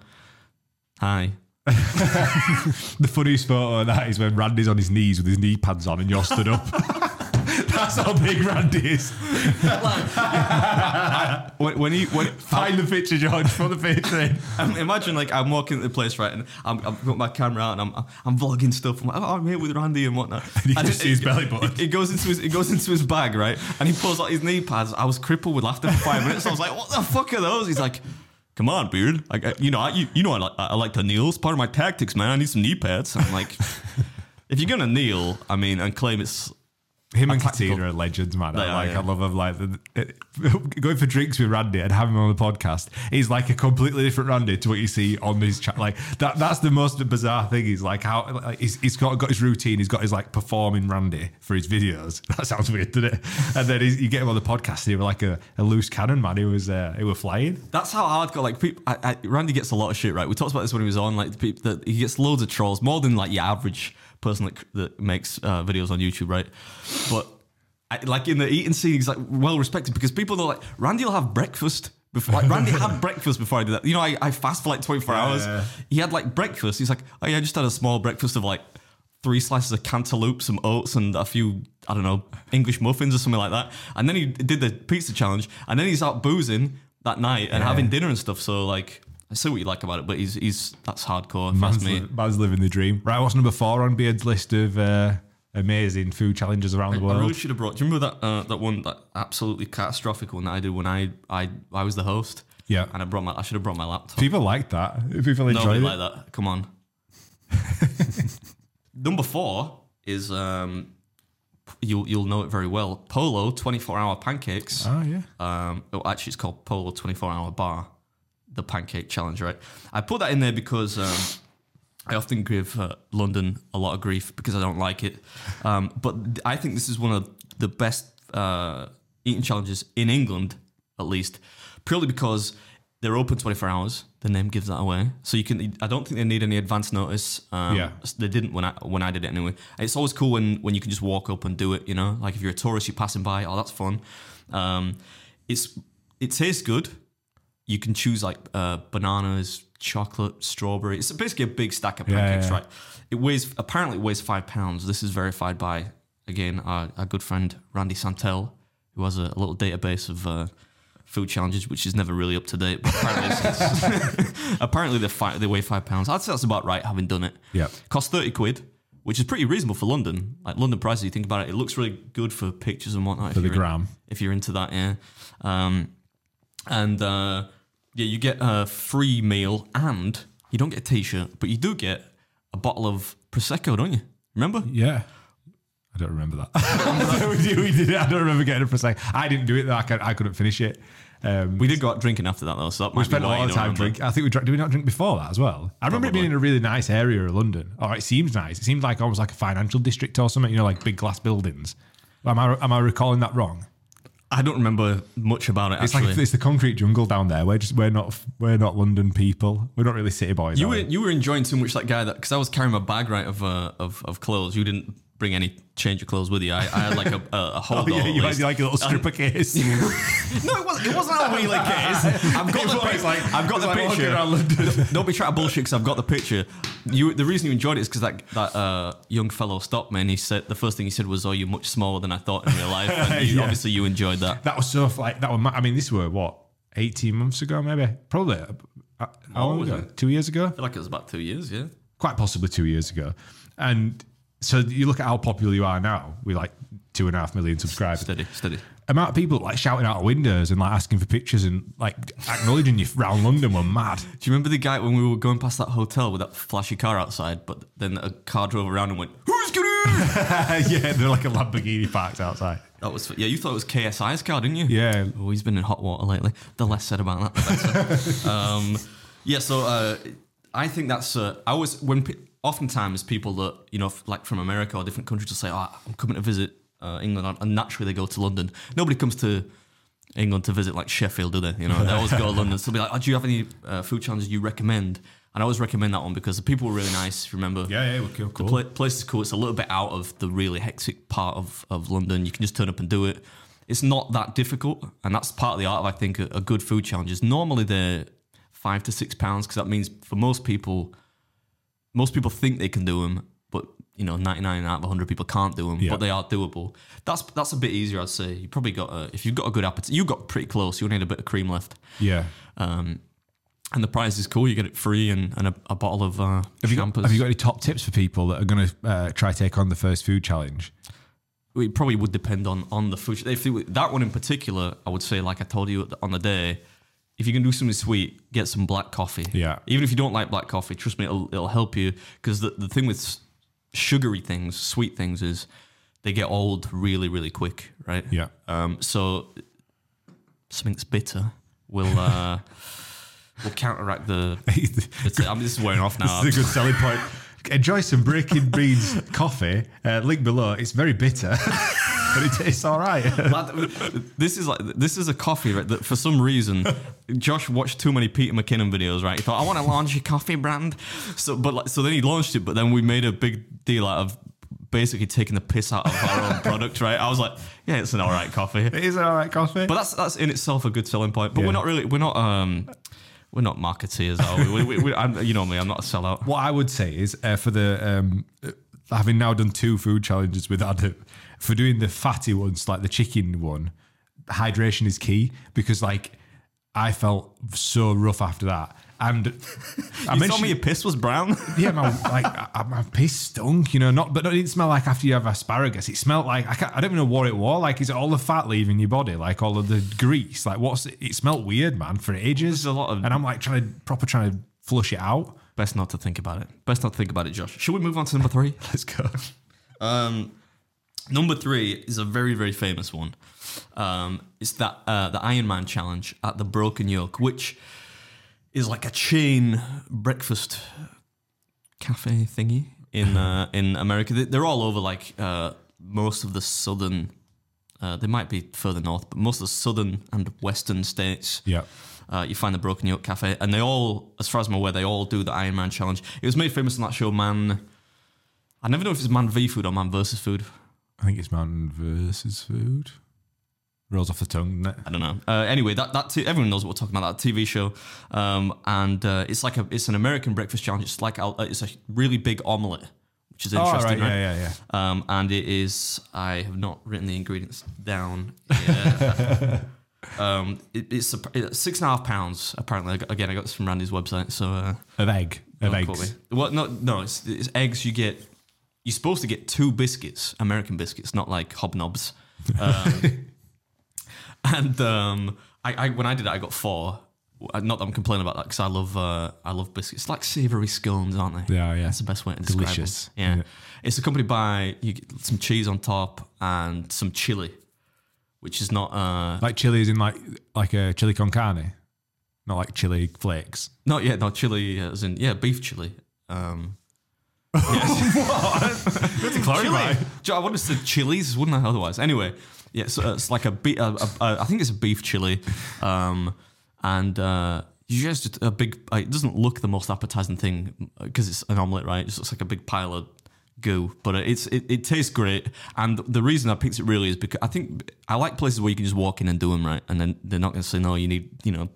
hi. The funniest photo of that is when Randy's on his knees with his knee pads on and you're stood up. That's how big Randy is. When, when you, when, Find the picture, George, for the picture. Um, imagine like I'm walking to the place right, and I'm, I've got my camera out and I'm I'm vlogging stuff. I'm like, oh, I'm here with Randy and whatnot. And you And just see his belly button. It, it goes into his it goes into his bag right, and he pulls out his knee pads. I was crippled with laughter for five minutes. I was like, what the fuck are those? He's like. Come on, beard. I, I- you know, I, you, you know, I like, I like to kneel. It's part of my tactics, man. I need some knee pads. I'm like, if you're gonna kneel, I mean, and claim it's Him and Katina are legends, man. They I are, like, yeah. I love them. Like going for drinks with Randy and having him on the podcast. He's like a completely different Randy to what you see on his chat. Like that. That's the most bizarre thing. He's like how like, he's, he's got got his routine. He's got his like performing Randy for his videos. That sounds weird, doesn't it? And then he's, you get him on the podcast. And he was like a, a loose cannon, man. He was uh, he was flying. That's how hardcore. Like people, I, I, Randy gets a lot of shit. Right, we talked about this when he was on. Like the peop that he gets loads of trolls, more than like your average person that, that makes uh, videos on YouTube, right? But I, like in the eating scene, he's like well respected because people are like Randy will have breakfast. Before, like Randy had breakfast before I did that. You know, I, I fast for like 24 hours. He had like breakfast. He's like, oh yeah, I just had a small breakfast of like three slices of cantaloupe, some oats, and a few, I don't know, English muffins or something like that. And then he did the pizza challenge, and then he's out boozing that night and having dinner and stuff. So like, I see what you like about it, but he's he's that's hardcore. Man's, me. li- man's living the dream. Right, what's number four on Beard's list of uh, amazing food challenges around the I world? really should have brought. Do you remember that uh, that one that absolutely catastrophic one that I did when I I I was the host? Yeah. and I brought my I should have brought my laptop. People like that. People enjoy Nobody it. like that. Come on. Number four is um, you'll you'll know it very well. Polo twenty four hour pancakes. Oh yeah. Um, oh, actually, it's called Polo twenty four hour bar, the pancake challenge. Right. I put that in there because. Um, I often give uh, London a lot of grief because I don't like it, um, but I think this is one of the best uh, eating challenges in England, at least, purely because they're open twenty four hours. The name gives that away, so you can. I don't think they need any advance notice. Um, Yeah. they didn't when I when I did it anyway. It's always cool when when you can just walk up and do it. You know, like if you're a tourist, you're passing by. Oh, that's fun. Um, it's it tastes good you can choose like uh, bananas, chocolate, strawberry. It's basically a big stack of pancakes, yeah. right? It weighs apparently it weighs five pounds. This is verified by again our, our good friend Randy Santel, who has a, a little database of uh, food challenges, which is never really up to date. But apparently, apparently they fi- they weigh five pounds. I'd say that's about right, having done it. Yeah. cost thirty quid. Which is pretty reasonable for London. Like London prices, you think about it, it looks really good for pictures and whatnot. For if the you're in- gram. if you're into that, yeah. Um, and uh, yeah, you get a free meal, and you don't get a T-shirt, but you do get a bottle of prosecco, don't you? Remember? Yeah. I don't remember that. we, did, it. I don't remember getting a second. I didn't do it though. I, could, I couldn't finish it. Um, We did go out drinking after that though, so that we spent a lot of time drinking. I think we drank. Did we not drink before that as well? I remember it being in a really nice area of London. Or it seems nice. It seems like almost like a financial district or something. You know, like big glass buildings. Am I am I recalling that wrong? I don't remember much about it. It's Actually, like it's the concrete jungle down there. We're just we're not we're not London people. We're not really city boys. you were we? you were enjoying too much that guy that because I was carrying my bag right of uh, of of clothes. You didn't bring any change of clothes with you. I, I had like a a, a hold Oh, yeah, you had like a little stripper case. No, it wasn't. It wasn't a wheeler case. I've got It the was pic- like- I've got the like picture. Don't be trying to bullshit because I've got the picture. You, the reason you enjoyed it is because that that uh, young fellow stopped me and he said the first thing he said was, "Oh, you're much smaller than I thought in real life." And you, Yeah. Obviously, you enjoyed that. That was so like that. Was, I mean, this were what eighteen months ago, maybe probably. Uh, how long was ago? it? Two years ago, I feel like it was about two years. Yeah. quite possibly two years ago. And so you look at how popular you are now with like two and a half million subscribers. Steady, steady. amount of people like shouting out of windows and like asking for pictures and like acknowledging you around London were mad. Do you remember the guy when we were going past that hotel with that flashy car outside, but then a car drove around and went, "Who's gonna?" yeah, they're like a Lamborghini parked outside. That was yeah. You thought it was KSI's car, didn't you? Yeah. Oh, he's been in hot water lately. The less said about that, the better. um, yeah. So uh, I think that's. Uh, I was when oftentimes people that you know, like from America or different countries, will say, "Oh, I'm coming to visit uh, England," and naturally they go to London. Nobody comes to England to visit like Sheffield, do they? You know, they always go to London. So they'll be like, oh, "Do you have any uh, food challenges you recommend?" And I always recommend that one because the people were really nice. Remember? Yeah, yeah, we're cool. The cool. pla- place is cool. It's a little bit out of the really hectic part of, of London. You can just turn up and do it. It's not that difficult, and that's part of the art of I think a, a good food challenge. Is normally they're five to six pounds because that means for most people, most people think they can do them, but you know, ninety nine out of hundred people can't do them, Yeah. but they are doable. That's that's a bit easier, I'd say. You probably got a, if you've got a good appetite, you got pretty close. You only need a bit of cream left, yeah. um, and the prize is cool. You get it free and, and a, a bottle of uh, Have you, got, have you got any top tips for people that are going to uh, try take on the first food challenge? it probably would depend on on the food. If it, that one in particular, I would say, like I told you on the day, if you can do something sweet, get some black coffee. Yeah. Even if you don't like black coffee, trust me, it'll, it'll help you. Because the, the thing with sugary things, sweet things, is they get old really, really quick, right? Yeah. Um. So something that's bitter will uh will counteract the. the I mean, this is wearing off now. This is a good selling point. Enjoy some Breaking Beans coffee. Uh, link below. It's very bitter, but it tastes all right. Lad, this is like this is a coffee right that for some reason Josh watched too many Peter McKinnon videos right? He thought I want to launch a coffee brand. So but like so then he launched it but then we made a big deal out of basically taking the piss out of our own product right? I was like yeah it's an alright coffee. It is an all right coffee. but that's that's in itself a good selling point. But Yeah. we're not really we're not um we're not marketeers are we, we, we, we I'm, you know me I'm not a sellout. What I would say is uh, for the um, having now done two food challenges with Adam, for doing the fatty ones like the chicken one, hydration is key because like I felt so rough after that. And I you told me your piss was brown yeah, my like I, my piss stunk, you know. Not, but it didn't smell like after you have asparagus. It smelled like I, can't, I don't even know what it was. Like, is it all the fat leaving your body? Like all of the grease? Like, what's it? It smelled weird, man, for ages. There's a lot of- and I'm like trying to proper trying to flush it out. best not to think about it best not to think about it Josh should we move on to number three Let's go. Um, number three is a very very famous one. Um, it's that uh, the Iron Man challenge at the Broken Yolk, which is like a chain breakfast cafe thingy in uh, in America. They- They're all over like uh, most of the southern. Uh, they might be further north, but most of the southern and western states. Yeah. Uh, you find the Broken Yolk Cafe, and they all, as far as I'm aware, they all do the Iron Man challenge. It was made famous on that show, Man. I never know if it's Man v Food or Man versus Food. I think it's mountain versus food. Rolls off the tongue, doesn't it? I don't know. Uh, anyway, that that t- everyone knows what we're talking about. That TV show, um, and uh, it's like a it's an American breakfast challenge. It's like a, it's a really big omelette, which is Oh, interesting. right, right? yeah, yeah, yeah. Um, and it is. I have not written the ingredients down. Yeah. um, it, it's, a, it's six and a half pounds. Apparently, again, I got this from Randy's website. So uh, Of egg, of eggs. Well, no, no, it's, it's eggs. You get. You're supposed to get two biscuits, American biscuits, not like hobnobs. Um, and um, I, I when I did it, I got four. Not that I'm complaining about that because I love uh, I love biscuits. It's like savoury scones, aren't they? Are, yeah. That's the best way to describe Delicious. them. Yeah. Yeah. it's accompanied by you get some cheese on top and some chili, which is not uh, Like chili is in like like a chili con carne, not like chili flakes. not yet, not chili as in yeah beef chili. Um, Chili. I would have said chilies, wouldn't I? Otherwise, anyway, yeah. So it's like a, be- a, a, a I think it's a beef chili, um, and uh, you just a big. uh, It doesn't look the most appetizing thing because it's an omelet, right? It just looks like a big pile of goo, but it's it, it tastes great. And the reason I picked it really is because I think I like places where you can just walk in and do them, right? And then they're not going to say no. You need you know.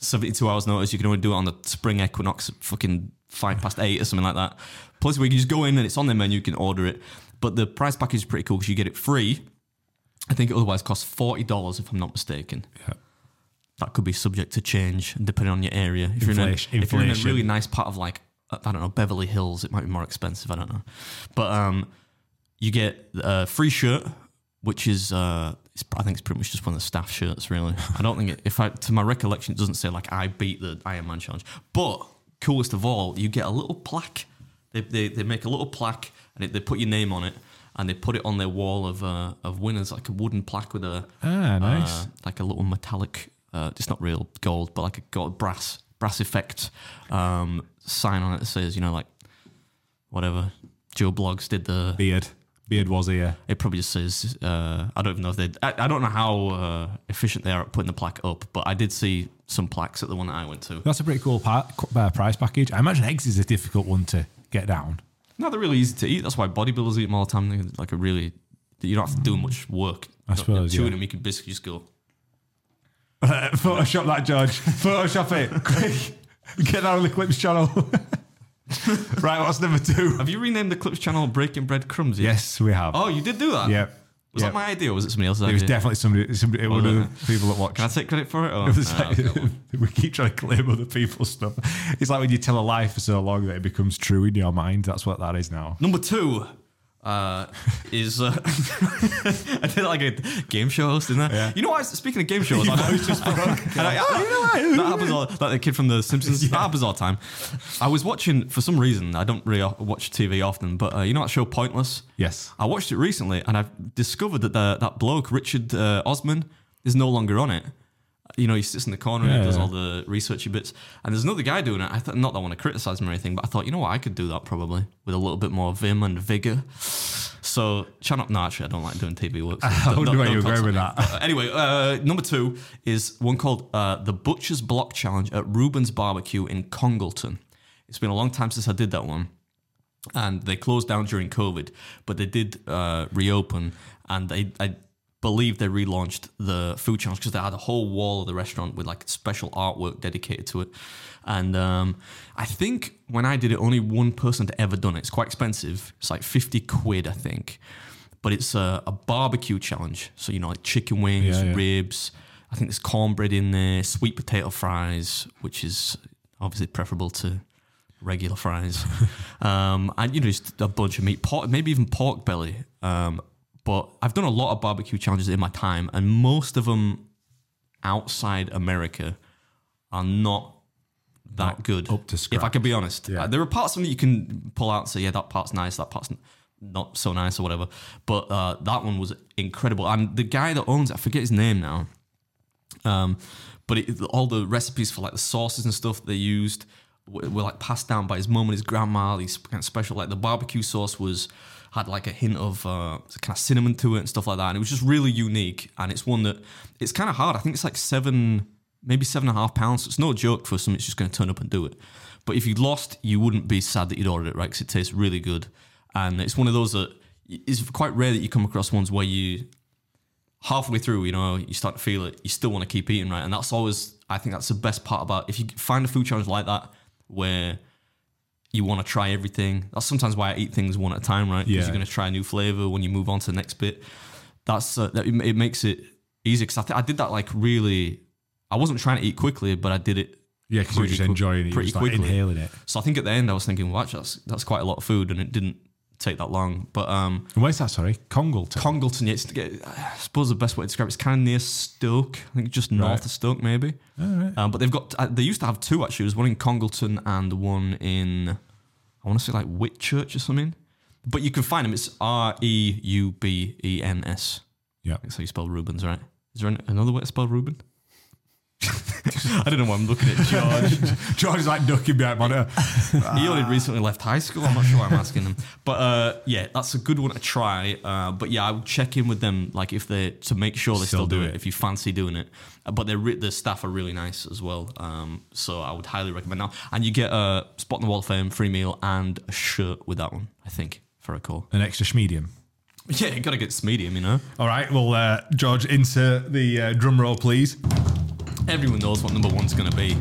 72 hours notice, you can only do it on the spring equinox fucking five past eight or something like that. Plus, we can just go in and it's on their menu, you can order it. But the price package is pretty cool because you get it free. I think it otherwise costs $40 if I'm not mistaken. Yeah. That could be subject to change depending on your area. If, you're in, a, Inflation- if you're in a really nice part of like, I don't know, Beverly Hills, it might be more expensive. I don't know. But um, you get a free shirt, which is uh, it's, I think it's pretty much just one of the staff shirts, really. I don't think it, if I, to my recollection, it doesn't say like I beat the Iron Man challenge. But coolest of all, you get a little plaque. They, they, they make a little plaque and it, they put your name on it and they put it on their wall of uh, of winners, like a wooden plaque with a Ah, nice. uh, like a little metallic. Uh, it's not real gold, but like a gold brass brass effect um, sign on it that says, you know, like whatever. Joe Bloggs did the Beard. Beard was here. it probably just says uh, I don't even know if they. I, I don't know how uh, efficient they are at putting the plaque up, but I did see some plaques at the one that I went to. That's a pretty cool pa- uh, prize package. I imagine eggs is a difficult one to get down. No, they're really easy to eat. That's why bodybuilders eat them all the time. They're like a really, you don't have to do mm. much work. I You suppose, chewing yeah. them, you can basically just go. Photoshop that, George. Photoshop it. Quick. Get that on the Clips channel. right, what's number two? Have you renamed the Clips channel Breaking Bread Crumbs? yet? Yes, we have. Oh, you did do that. Yep. Was Yep. that my idea? or Was it somebody else's It idea? was definitely somebody, somebody one of the people that watched. Can I take credit for it? Or? It Ah, like- okay, we keep trying to claim other people's stuff. It's like when you tell a lie for so long that it becomes true in your mind. That's what that is now. Number two uh, is uh, I did like a game show host in there. Yeah. You know what? Speaking of game shows, I was just and I, oh, you know what? That happens all. Like the kid from The Simpsons. That happens all the time. I was watching for some reason. I don't really watch TV often, but uh, you know that show Pointless. Yes. I watched it recently, and I've discovered that the, that bloke Richard uh, Osman is no longer on it. You know, he sits in the corner and Yeah, he does yeah. all the researchy bits. And there's another guy doing it. I thought, not that I want to criticize him or anything, but I thought, you know what, I could do that probably with a little bit more vim and vigor. So, chan up. No, actually, I don't like doing TV work. so I don't- wonder where you were talk going to with that. Anyway, uh, number two is one called uh, the Butcher's Block Challenge at Reuben's Barbecue in Congleton. It's been a long time since I did that one and they closed down during COVID, but they did uh, reopen, and they I believe they relaunched the food challenge because they had a whole wall of the restaurant with like special artwork dedicated to it, and um, I think when I did it, only one person had ever done it. It's quite expensive. It's like fifty quid, I think, but it's a, a barbecue challenge. So you know, like chicken wings, Yeah, yeah. ribs. I think there's cornbread in there, sweet potato fries, which is obviously preferable to regular fries, um, and you know just a bunch of meat, pork, maybe even pork belly. Um, but I've done a lot of barbecue challenges in my time, and most of them outside America are not that good. up to If I scratch. can be honest, Yeah. Uh, there are parts of them that you can pull out and say, yeah, that part's nice, that part's not so nice or whatever. But uh, that one was incredible, and the guy that owns it, I forget his name now. Um, but it, all the recipes for like the sauces and stuff they used were, were like passed down by his mum and his grandma. These kind of special, like the barbecue sauce was had like a hint of uh, kind of cinnamon to it and stuff like that, and it was just really unique. And it's one that it's kind of hard. I think it's like seven, maybe seven and a half pounds. It's no joke for someone that's just going to turn up and do it. But if you lost, you wouldn't be sad that you'd ordered it, right? Because it tastes really good, and it's one of those that is quite rare that you come across ones where you halfway through, you know, you start to feel it, you still want to keep eating, right? And that's always, I think that's the best part about if you find a food challenge like that where you want to try everything. That's sometimes why I eat things one at a time, right? Because Yeah. you're going to try a new flavor when you move on to the next bit. That's uh, that, it, it makes it easy because I, th- I did that like really. I wasn't trying to eat quickly, but I did it. Yeah, because you're just quick- enjoying it. You're pretty just like quickly. inhaling it. So I think at the end I was thinking, well, actually, that's, that's quite a lot of food, and it didn't take that long. But um, where's that, sorry? Congleton. Congleton, yeah, it's, I suppose the best way to describe it is kind of near Stoke. I think just north Right. of Stoke, maybe. Um, but they've got, uh, they used to have two actually. There's one in Congleton and one in, I want to say like Whitchurch or something. But you can find them. It's R E U B E N S. yeah. That's how you spell Reubens, right? Is there an- another way to spell Reuben? I don't know why I'm looking at George. George is like ducking behind monitor. he only recently left high school. I'm not sure why I'm asking him, but uh, yeah, that's a good one to try. Uh, but yeah, I would check in with them like if they to make sure they still, do it, if you fancy doing it. Uh, But they're re- the staff are really nice as well. Um, so I would highly recommend that. And you get a spot in the wall of fame, free meal, and a shirt with that one. I think for a call. An extra medium. Yeah, you got to get medium, you know. All right, well, uh, George, insert the uh, drum roll, please. Everyone knows what number one's going to be.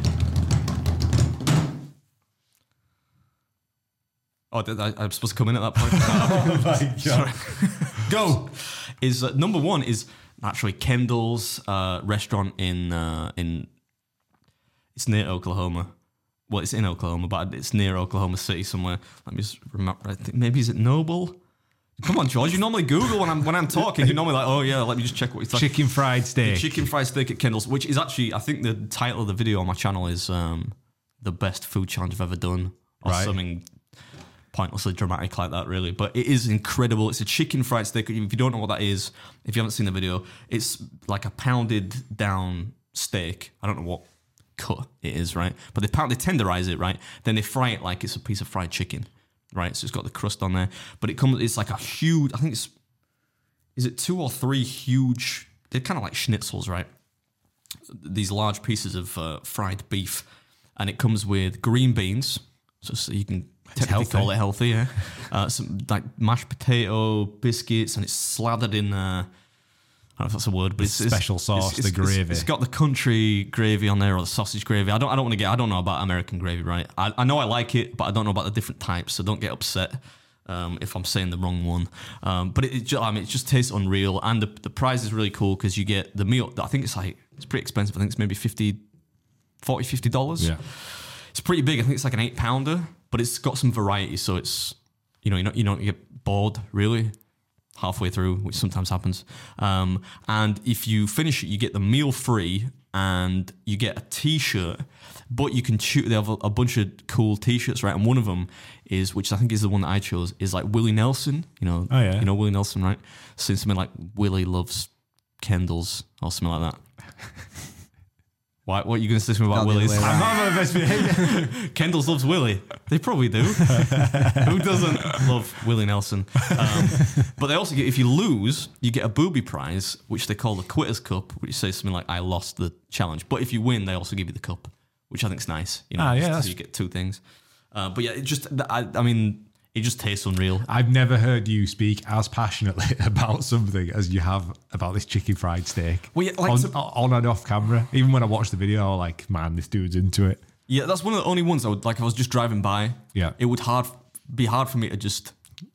Oh, I, I'm supposed to come in at that point. Sorry. Go. Is uh, number one is naturally Kendall's uh, restaurant in uh, in it's near Oklahoma. Well, it's in Oklahoma, but it's near Oklahoma City somewhere. Let me just remember. I think maybe is it Noble? Come on, George. You normally Google when I'm when I'm talking. You're normally like, oh yeah, let me just check what you're talking. Chicken fried steak. Chicken fried steak at Kendall's, which is actually, I think the title of the video on my channel is um, the best food challenge I've ever done, or Right. something pointlessly dramatic like that, really. But it is incredible. It's a chicken fried steak. If you don't know what that is, if you haven't seen the video, it's like a pounded down steak. I don't know what cut it is, right? But they pound, they tenderize it, right? Then they fry it like it's a piece of fried chicken, right? So it's got the crust on there, but it comes. It's like a huge. I think it's is it two or three huge? They're kind of like schnitzels, right? These large pieces of uh, fried beef, and it comes with green beans, so, so you can technically healthy. call it healthy, yeah. Uh, some like mashed potato, biscuits, and it's slathered in. Uh, I don't know if that's a word, but it's it's- special sauce, the it's- gravy. it's got the country gravy on there or the sausage gravy. I don't. I don't want to get. I don't know about American gravy, right? I, I know I like it, but I don't know about the different types. So don't get upset um, if I'm saying the wrong one. Um, but it, it, ju- I mean, it just tastes unreal, and the the price is really cool because you get the meal. I think it's like it's pretty expensive. I think it's maybe 50 40 50 dollars. Yeah. It's pretty big. I think it's like an eight pounder, but it's got some variety. So it's you know you don't you don't get bored really halfway through, which sometimes happens. Um, and if you finish it, you get the meal free and you get a T-shirt. But you can choose. They have a, a bunch of cool T-shirts, right? And one of them is, which I think is the one that I chose, is like Willie Nelson. You know, Oh, yeah. you know Willie Nelson, right? Saying something like Willie loves Kendall's or something like that. Why, what are you going to say to me about Not Willie's? I'm not the best behaviour. Kendall's loves Willie. They probably do. Who doesn't love Willie Nelson? Um, but they also get, if you lose, you get a booby prize, which they call the Quitters Cup, which says something like, I lost the challenge. But if you win, they also give you the cup, which I think is nice. You know, Ah, yeah, so you get two things. Uh, but yeah, it just, I, I mean, it just tastes unreal. I've never heard you speak as passionately about something as you have about this chicken fried steak. Well, yeah, like on, on and off camera. Even when I watched the video, I was like, man, this dude's into it. Yeah, that's one of the only ones I would like. If I was just driving by, Yeah. it would hard be hard for me to just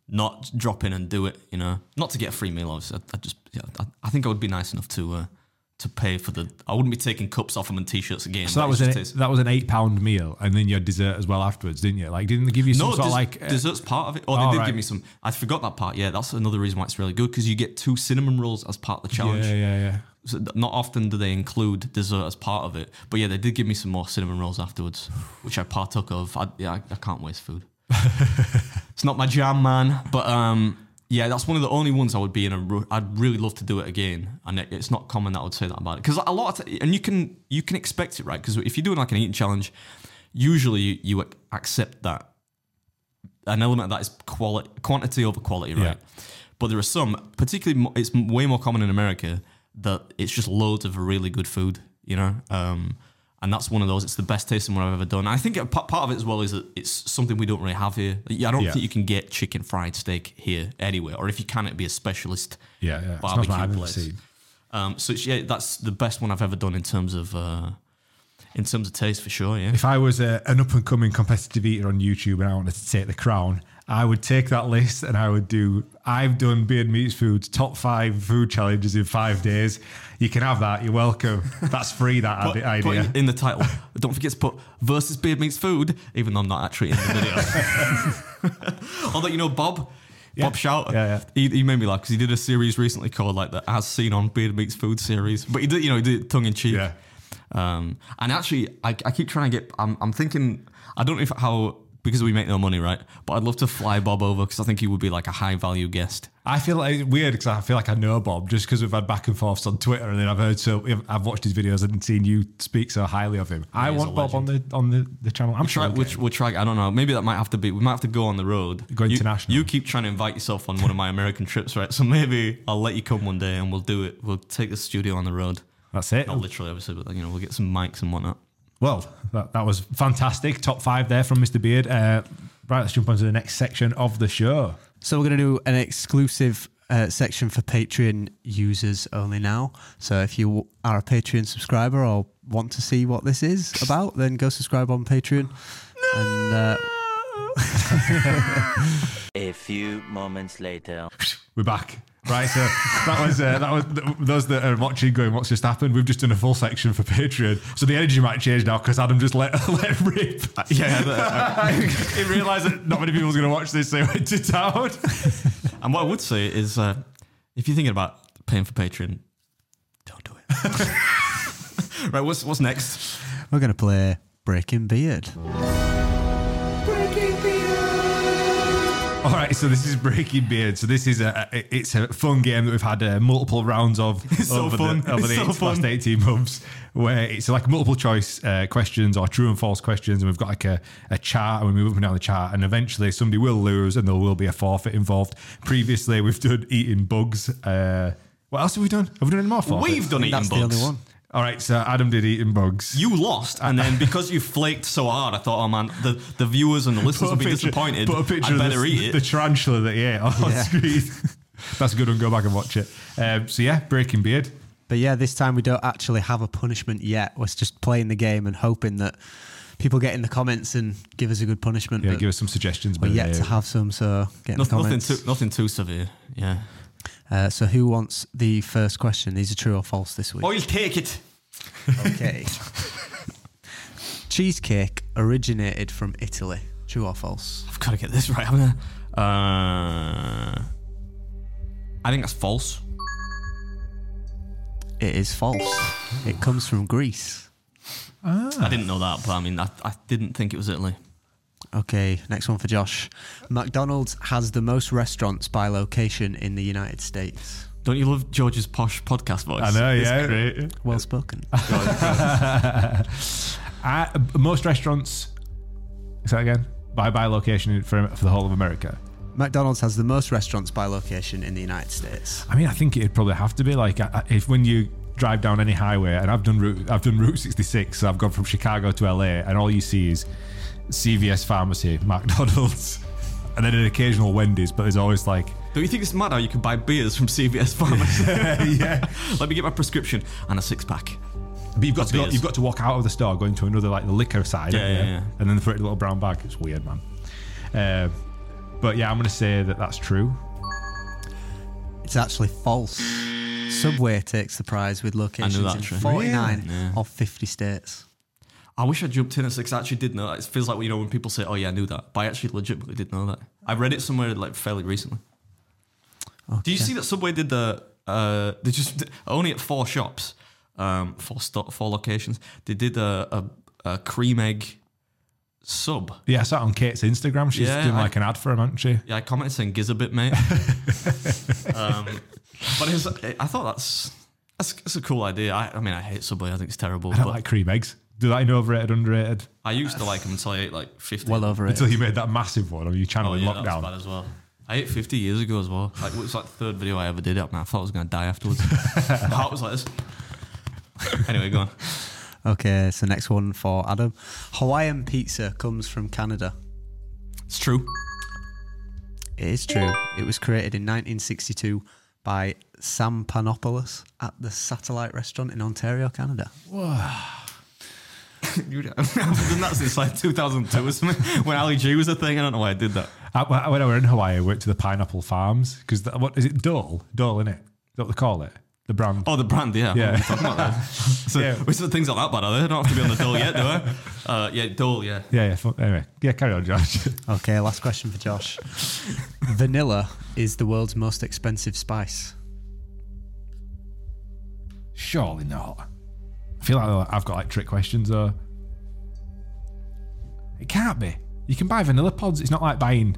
not drop in and do it. You know, not to get a free meal. Obviously, I, I just yeah, I, I think I would be nice enough to uh, to pay for the. I wouldn't be taking cups off them and t-shirts again. So that was an that was an eight pound meal, and then your dessert as well afterwards, didn't you? Like, didn't they give you some no, sort of like? uh, dessert's part of it. Oh, they Oh, did right. give me some. I forgot that part. Yeah, that's another reason why it's really good because you get two cinnamon rolls as part of the challenge. yeah, yeah, yeah. So not often do they include dessert as part of it, but yeah, they did give me some more cinnamon rolls afterwards, which I partook of. I, yeah, I, I can't waste food. it's not my jam, man. But um, yeah, that's one of the only ones I would be in a. ru- I'd really love to do it again, and it, it's not common that I would say that about it because a lot of t- and you can you can expect it, right? Because if you're doing like an eating challenge, usually you, you accept that an element of that is quality, quantity over quality, right? Yeah. But there are some, particularly, it's way more common in America that it's just loads of really good food, you know. Um, and that's one of those. It's the best tasting one I've ever done. I think part of it as well is that it's something we don't really have here. I don't Yeah. think you can get chicken fried steak here anywhere, or if you can, it'd be a specialist Yeah, yeah. Barbecue that I've ever place. Um, so it's, yeah, that's the best one I've ever done in terms of uh, in terms of taste for sure. Yeah. If I was a, an up and coming competitive eater on YouTube and I wanted to take the crown, I would take that list and I would do. I've done Beard Meats Foods top five food challenges in five days. You can have that. You're welcome. That's free. That Put- ide- put idea. in- the title. Don't forget to put versus Beard Meats Food, even though I'm not actually in the video. Although you know Bob, Bob Shoudt, Yeah, yeah. He, he made me laugh because he did a series recently called like the As Seen on Beard Meats Food series. But he did, you know, he did tongue in cheek. Yeah. Um, and actually, I, I keep trying to get. I'm, I'm thinking. I don't know if how because we make no money, right? But I'd love to fly Bob over because I think he would be like a high value guest. I feel like it's weird because I feel like I know Bob just because we've had back and forths on Twitter, and then I've heard so I've watched his videos and seen you speak so highly of him. I want Bob on the on the, the channel. I'm Try, sure. we'll, we'll try. I don't know. Maybe that might have to be. We might have to go on the road. Go You- international. You, keep trying to invite yourself on one of my American trips, right? So maybe I'll let you come one day and we'll do it. We'll take the studio on the road. That's it. Not literally, obviously, but you know, we'll get some mics and whatnot. Well, that, that was fantastic. Top five there from Mr. Beard. Uh, right, let's jump on to the next section of the show. So we're going to do an exclusive uh, section for Patreon users only now. So if you are a Patreon subscriber or want to see what this is about, then go subscribe on Patreon. And uh, A few moments later. We're back. Right, so that was uh, that was those that are watching going. What's just happened? We've just done a full section for Patreon, so the energy might change now because Adam just let let rip. Yeah, he realised that not many people people's going to watch this, so he went to town. And what I would say is, uh, if you're thinking about paying for Patreon, don't do it. right, what's what's next? We're going to play Breaking Beard. All right, so this is Breaking Beard. So this is a a- it's a fun game that we've had uh, multiple rounds of so over fun. the over the so last fun. eighteen months, where it's like multiple choice uh, questions or true and false questions, and we've got like a, a chart, and we move up and down the chart, and eventually somebody will lose, and there will be a forfeit involved. Previously, we've done eating bugs. Uh, what else have we done? Have we done any more forfeits? We've done eating That's bugs. the only one. All right, so Adam did eating bugs. You lost, and then because you flaked so hard, I thought, oh man, the, the viewers and the listeners will be disappointed. Put a picture I better of the, eat the tarantula that he ate on Yeah. screen. That's a good one. Go back and watch it. Um, so yeah, Breaking Beard. But yeah, this time we don't actually have a punishment yet. We're just playing the game and hoping that people get in the comments and give us a good punishment. Yeah, but give us some suggestions. but, yet to have some, so get in No- the nothing, comments. too, nothing too severe. Yeah. Uh, so who wants the first question? These are true or false this week. I'll take it. Okay. Cheesecake originated from Italy. True or false? I've got to get this right, haven't I? Uh, I think that's false. It is false. It comes from Greece. Ah. I didn't know that, but I mean, I, I didn't think it was Italy. Okay, next one for Josh. McDonald's has the most restaurants by location in the United States. Don't you love George's posh podcast voice? I know, It's yeah. great. Well spoken. Uh, most restaurants. Is that again? By by location for for the whole of America. McDonald's has the most restaurants by location in the United States. I mean, I think it'd probably have to be like uh, if when you drive down any highway, and I've done route, I've done Route 66, so I've gone from Chicago to LA, and all you see is CVS pharmacy, McDonald's, and then an occasional Wendy's, but there's always like Don't you think it's mad how you can buy beers from CVS Pharmacy? yeah. Let me get my prescription and a six pack. But you've got to go, you've got to walk out of the store, go into another like the liquor side, Yeah, yeah, yeah. and then put it in a little brown bag. It's weird, man. Uh, but yeah, I'm going to say that that's true. It's actually false. Subway takes the prize with locations that, in 49 Really? Yeah. of 50 states. I wish I jumped in at six. I actually did know that. It feels like you know when people say, "Oh yeah, I knew that," but I actually legitimately did know that. I read it somewhere like fairly recently. Do you see that Subway did the? Uh, they just only at four shops, um, four sto- four locations. They did a, a, a cream egg sub. Yeah, I saw it on Kate's Instagram. She's Yeah, doing I- like an ad for him, hasn't she? Yeah, I commented saying "giz a bit, mate." um, but it was, I thought that's that's, that's a cool idea. I, I mean, I hate Subway. I think it's terrible. I don't But like cream eggs. Do I know overrated, underrated? I used to like them until I ate like fifty. Well overrated. Until you made that massive one on your channel Oh, in yeah, that was lockdown. bad as well. I ate 50 years ago as well. Like, it was like the third video I ever did it, and I thought I was going to die afterwards. My heart was like this. anyway, go on. Okay, so next one for Adam. Hawaiian pizza comes from Canada. It's true. It is true. It was created in 1962 by Sam Panopoulos at the Satellite Restaurant in Ontario, Canada. I've done that since like 2002 or something. When Ali G was a thing, I don't know why I did that. I, when I were in Hawaii, I went to the pineapple farms because what is it? Dole, Dole, in it. Is that what they call it? The brand. Oh, the brand, yeah. Yeah. What are you talking about there? so, Yeah. Which are the things like that bad, are they? I don't have to be on the dole yet, do I? Uh, yeah, dole, yeah. Yeah, yeah. fu- Anyway, yeah. Carry on, Josh. Okay, last question for Josh. Vanilla is the world's most expensive spice. Surely not. I feel like I've got like trick questions though. It can't be. You can buy vanilla pods. It's not like buying.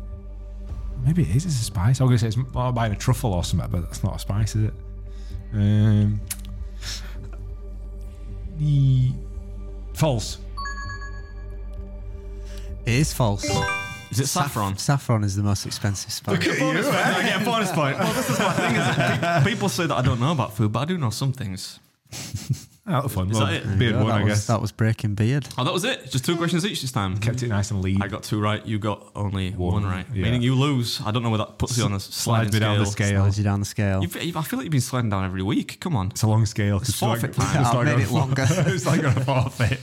Maybe it is. It's a spice. I'm gonna say it's more like buying a truffle or something, but that's not a spice, is it? Um. The false. It is false. Is it saffron? Saffron is the most expensive spice. Look bonus point. I get a bonus point. Well, this is my thing, is it? Pe- People say that I don't know about food, but I do know some things. Oh, that was fun. Is Well, that it? Beard one, that, I was, guess. that was Breaking Beard. Oh, that was it? Just two questions each this time? Kept it nice and lean. I got two right. You got only one, One, right. yeah. Meaning you lose. I don't know where that puts you on a sliding Slides me down the scale. Slides you down the scale. You've, you've- I feel like you've been sliding down every week. Come on. It's a long scale. It's forfeit time. I've made it longer. it's like on a forfeit.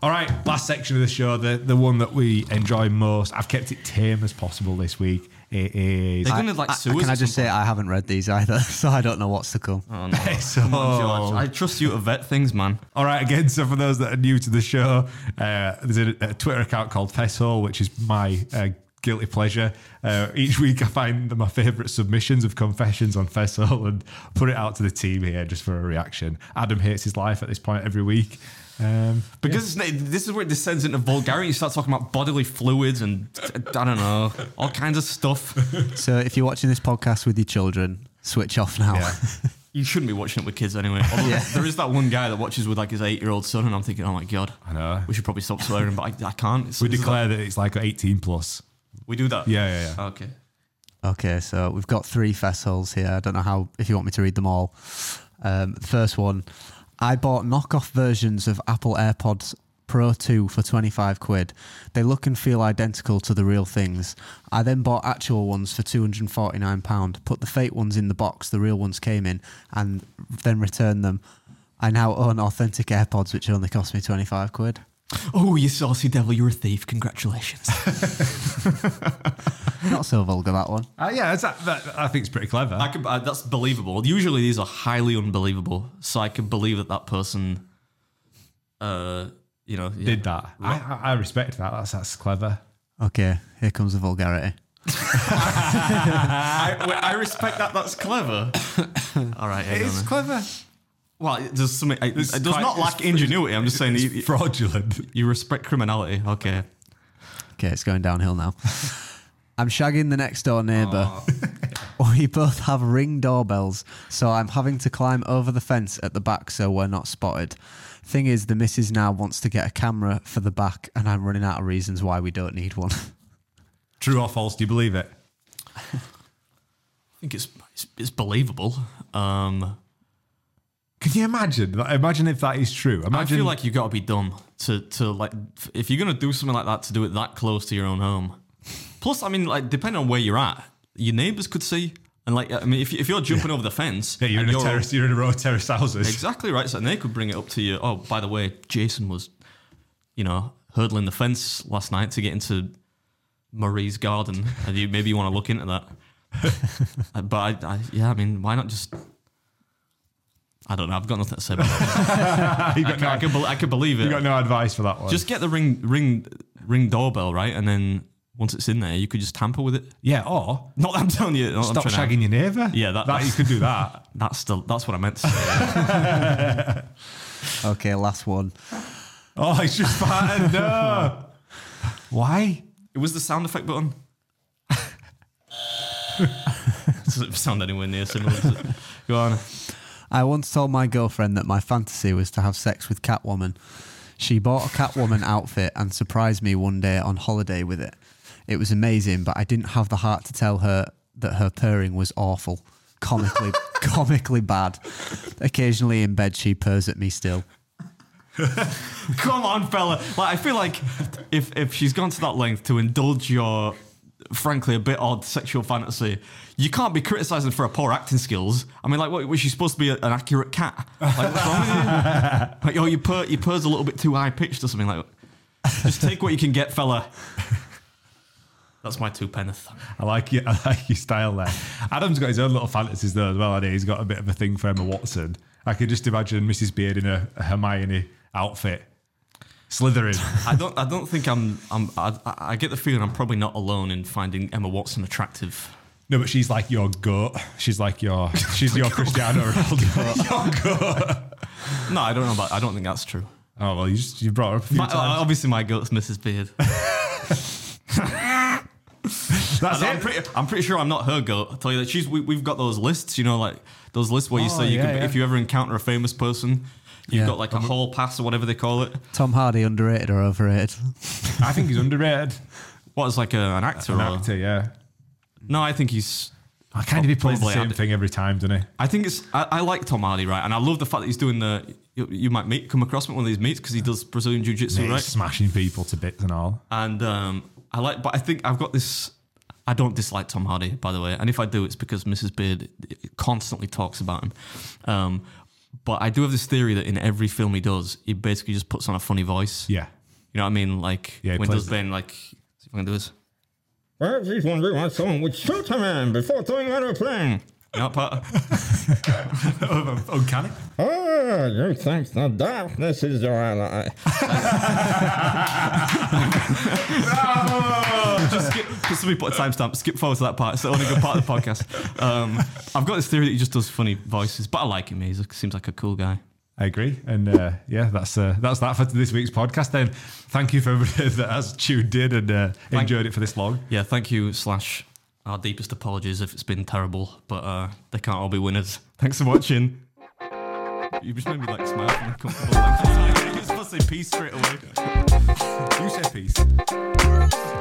All right, last section of the show, the, the one that we enjoy most. I've kept it tame as possible this week. It is. They're gonna like I- sue us. can I just some say I haven't read these either, so I don't know what's to come. Oh, no. So- Come on, George. I trust you to vet things, man. All right, again, so for those that are new to the show, uh, there's a, a Twitter account called Fesshole, which is my uh, guilty pleasure. Uh, each week I find my favourite submissions of confessions on Fesshole and put it out to the team here just for a reaction. Adam hates his life at this point every week. Um, Because it's, this is where it descends into vulgarity. You start talking about bodily fluids and I don't know, all kinds of stuff. So if you're watching this podcast with your children, switch off now. yeah. You shouldn't be watching it with kids anyway. Although there is that one guy that watches with like his eight year old son, and I'm thinking, oh my god, I know. we should probably stop swearing, but I, I can't. It's, We it's declare that it's like 18 plus. we do that. Yeah, yeah, yeah. Okay. Okay, so we've got three festivals here. I don't know how if you want me to read them all. Um, the first one, I bought knockoff versions of Apple AirPods Pro 2 for 25 quid. They look and feel identical to the real things. I then bought actual ones for 249 pound. Put the fake ones in the box the real ones came in and then returned them. I now own authentic AirPods which only cost me 25 quid. Oh, you saucy devil, you're a thief. Congratulations. Not so vulgar that one. Uh, yeah, that's, that, that, I think it's pretty clever. I could, uh, that's believable. Usually these are highly unbelievable, so I can believe that that person, uh, you know, yeah. Did that. I, I, I respect that. That's, that's clever. Okay, here comes the vulgarity. I, I respect that. That's clever. All right, It's clever. Well, it does something. It, It's it does quite- not lack it's- ingenuity. I'm just saying It's you, fraudulent. you respect criminality. Okay. Okay, it's going downhill now. I'm shagging the next door neighbour. we both have ring doorbells, so I'm having to climb over the fence at the back so we're not spotted. Thing is, the missus now wants to get a camera for the back, and I'm running out of reasons why we don't need one. True or false? Do you believe it? I think it's it's, it's believable. Um, Can you imagine? Imagine if that is true. I Imagine. feel like you've got to be dumb to to like if you're gonna do something like that to do it that close to your own home. Plus, I mean, like depending on where you're at, your neighbours could see. And like, I mean, if, you- if you're jumping over the fence, yeah, you're in a terrace. You're in a row of terrace houses. Exactly right. So they could bring it up to you. Oh, by the way, Jason was, you know, hurdling the fence last night to get into Marie's garden. And you maybe you want to look into that. Uh, but I, I, yeah, I mean, why not just? I don't know. I've got nothing to say about that. you I, got can, I, can, bel- I can believe it. you it. got no advice for that one. Just get the ring, ring, ring doorbell right, and then once it's in there, you could just tamper with it. yeah, or Not I'm telling you. not that I'm stop trying to- shagging your neighbour. Yeah, that- that you could do that. That's still that's what I meant to say. okay, last one. Oh, it's just fine. No. Why? It was the sound effect button. Doesn't sound anywhere near similar. Go on. I once told my girlfriend that my fantasy was to have sex with Catwoman. She bought a Catwoman outfit and surprised me one day on holiday with it. It was amazing, but I didn't have the heart to tell her that her purring was awful, comically, comically bad. Occasionally in bed, she purrs at me still. Come on, fella. Like I feel like if if she's gone to that length to indulge your frankly a bit odd sexual fantasy, you can't be criticizing for her poor acting skills. I mean, like, what was she supposed to be a- an accurate cat? Like, what's wrong with you? Like, oh, your purr, your purr's a little bit too high pitched or something like. Just take what you can get, fella. That's my two penneth. I like you. I like your style there. Adam's got his own little fantasies though as well. And he's got a bit of a thing for Emma Watson. I could just imagine Mrs. Beard in a, a Hermione outfit, slithering. I don't. I don't think I'm. I'm. I, I get the feeling I'm probably not alone in finding Emma Watson attractive. no, but she's like your goat. She's like your. She's your Cristiano Ronaldo. your goat. No, I don't know about. I don't think that's true. Oh well, you just you brought her up a few My, uh, times. obviously, my goat's Mrs. Beard. That's I'm it. pretty, I'm pretty sure I'm not her goat. I'll tell you that she's. We, we've got those lists, you know, like those lists where you Oh, say you yeah, can, yeah. if you ever encounter a famous person, you've Yeah. got like a hall pass or whatever they call it. Tom Hardy, underrated or overrated? I think he's underrated. What is like a, an actor? An or, actor, yeah. No, I think he's. I kind of he plays the same Ad- thing every time, doesn't he? I think it's. I, I like Tom Hardy, right? And I love the fact that he's doing the. You, you might meet come across him at one of these meets because he does Brazilian Jiu Jitsu, right? smashing people to bits and all. And um, I like, but I think I've got this. I don't dislike Tom Hardy, by the way, and if I do, it's because Mrs. Beard constantly talks about him. Um, but I do have this theory that in every film he does, he basically just puts on a funny voice. Yeah. You know what I mean? Like Yeah, when plays does it. Ben like? See if I can do this. Perhaps he's wondering why someone would shoot a man before throwing out a plane. You know, part Uncanny. Ah, you think the darkness is your ally. just get, somebody put a timestamp. Skip forward to that part. It's the only good part of the podcast. Um, I've got this theory that he just does funny voices, but I like him. He seems like a cool guy. I agree, and uh, yeah, that's uh, that's that for this week's podcast. Then, thank you for everybody that has tuned in and uh, enjoyed it for this long. Yeah, thank you. Slash our deepest apologies if it's been terrible, but uh, they can't all be winners. Thanks for watching. You just made me like smile from uncomfortable. you just supposed to say peace straight away. You say peace.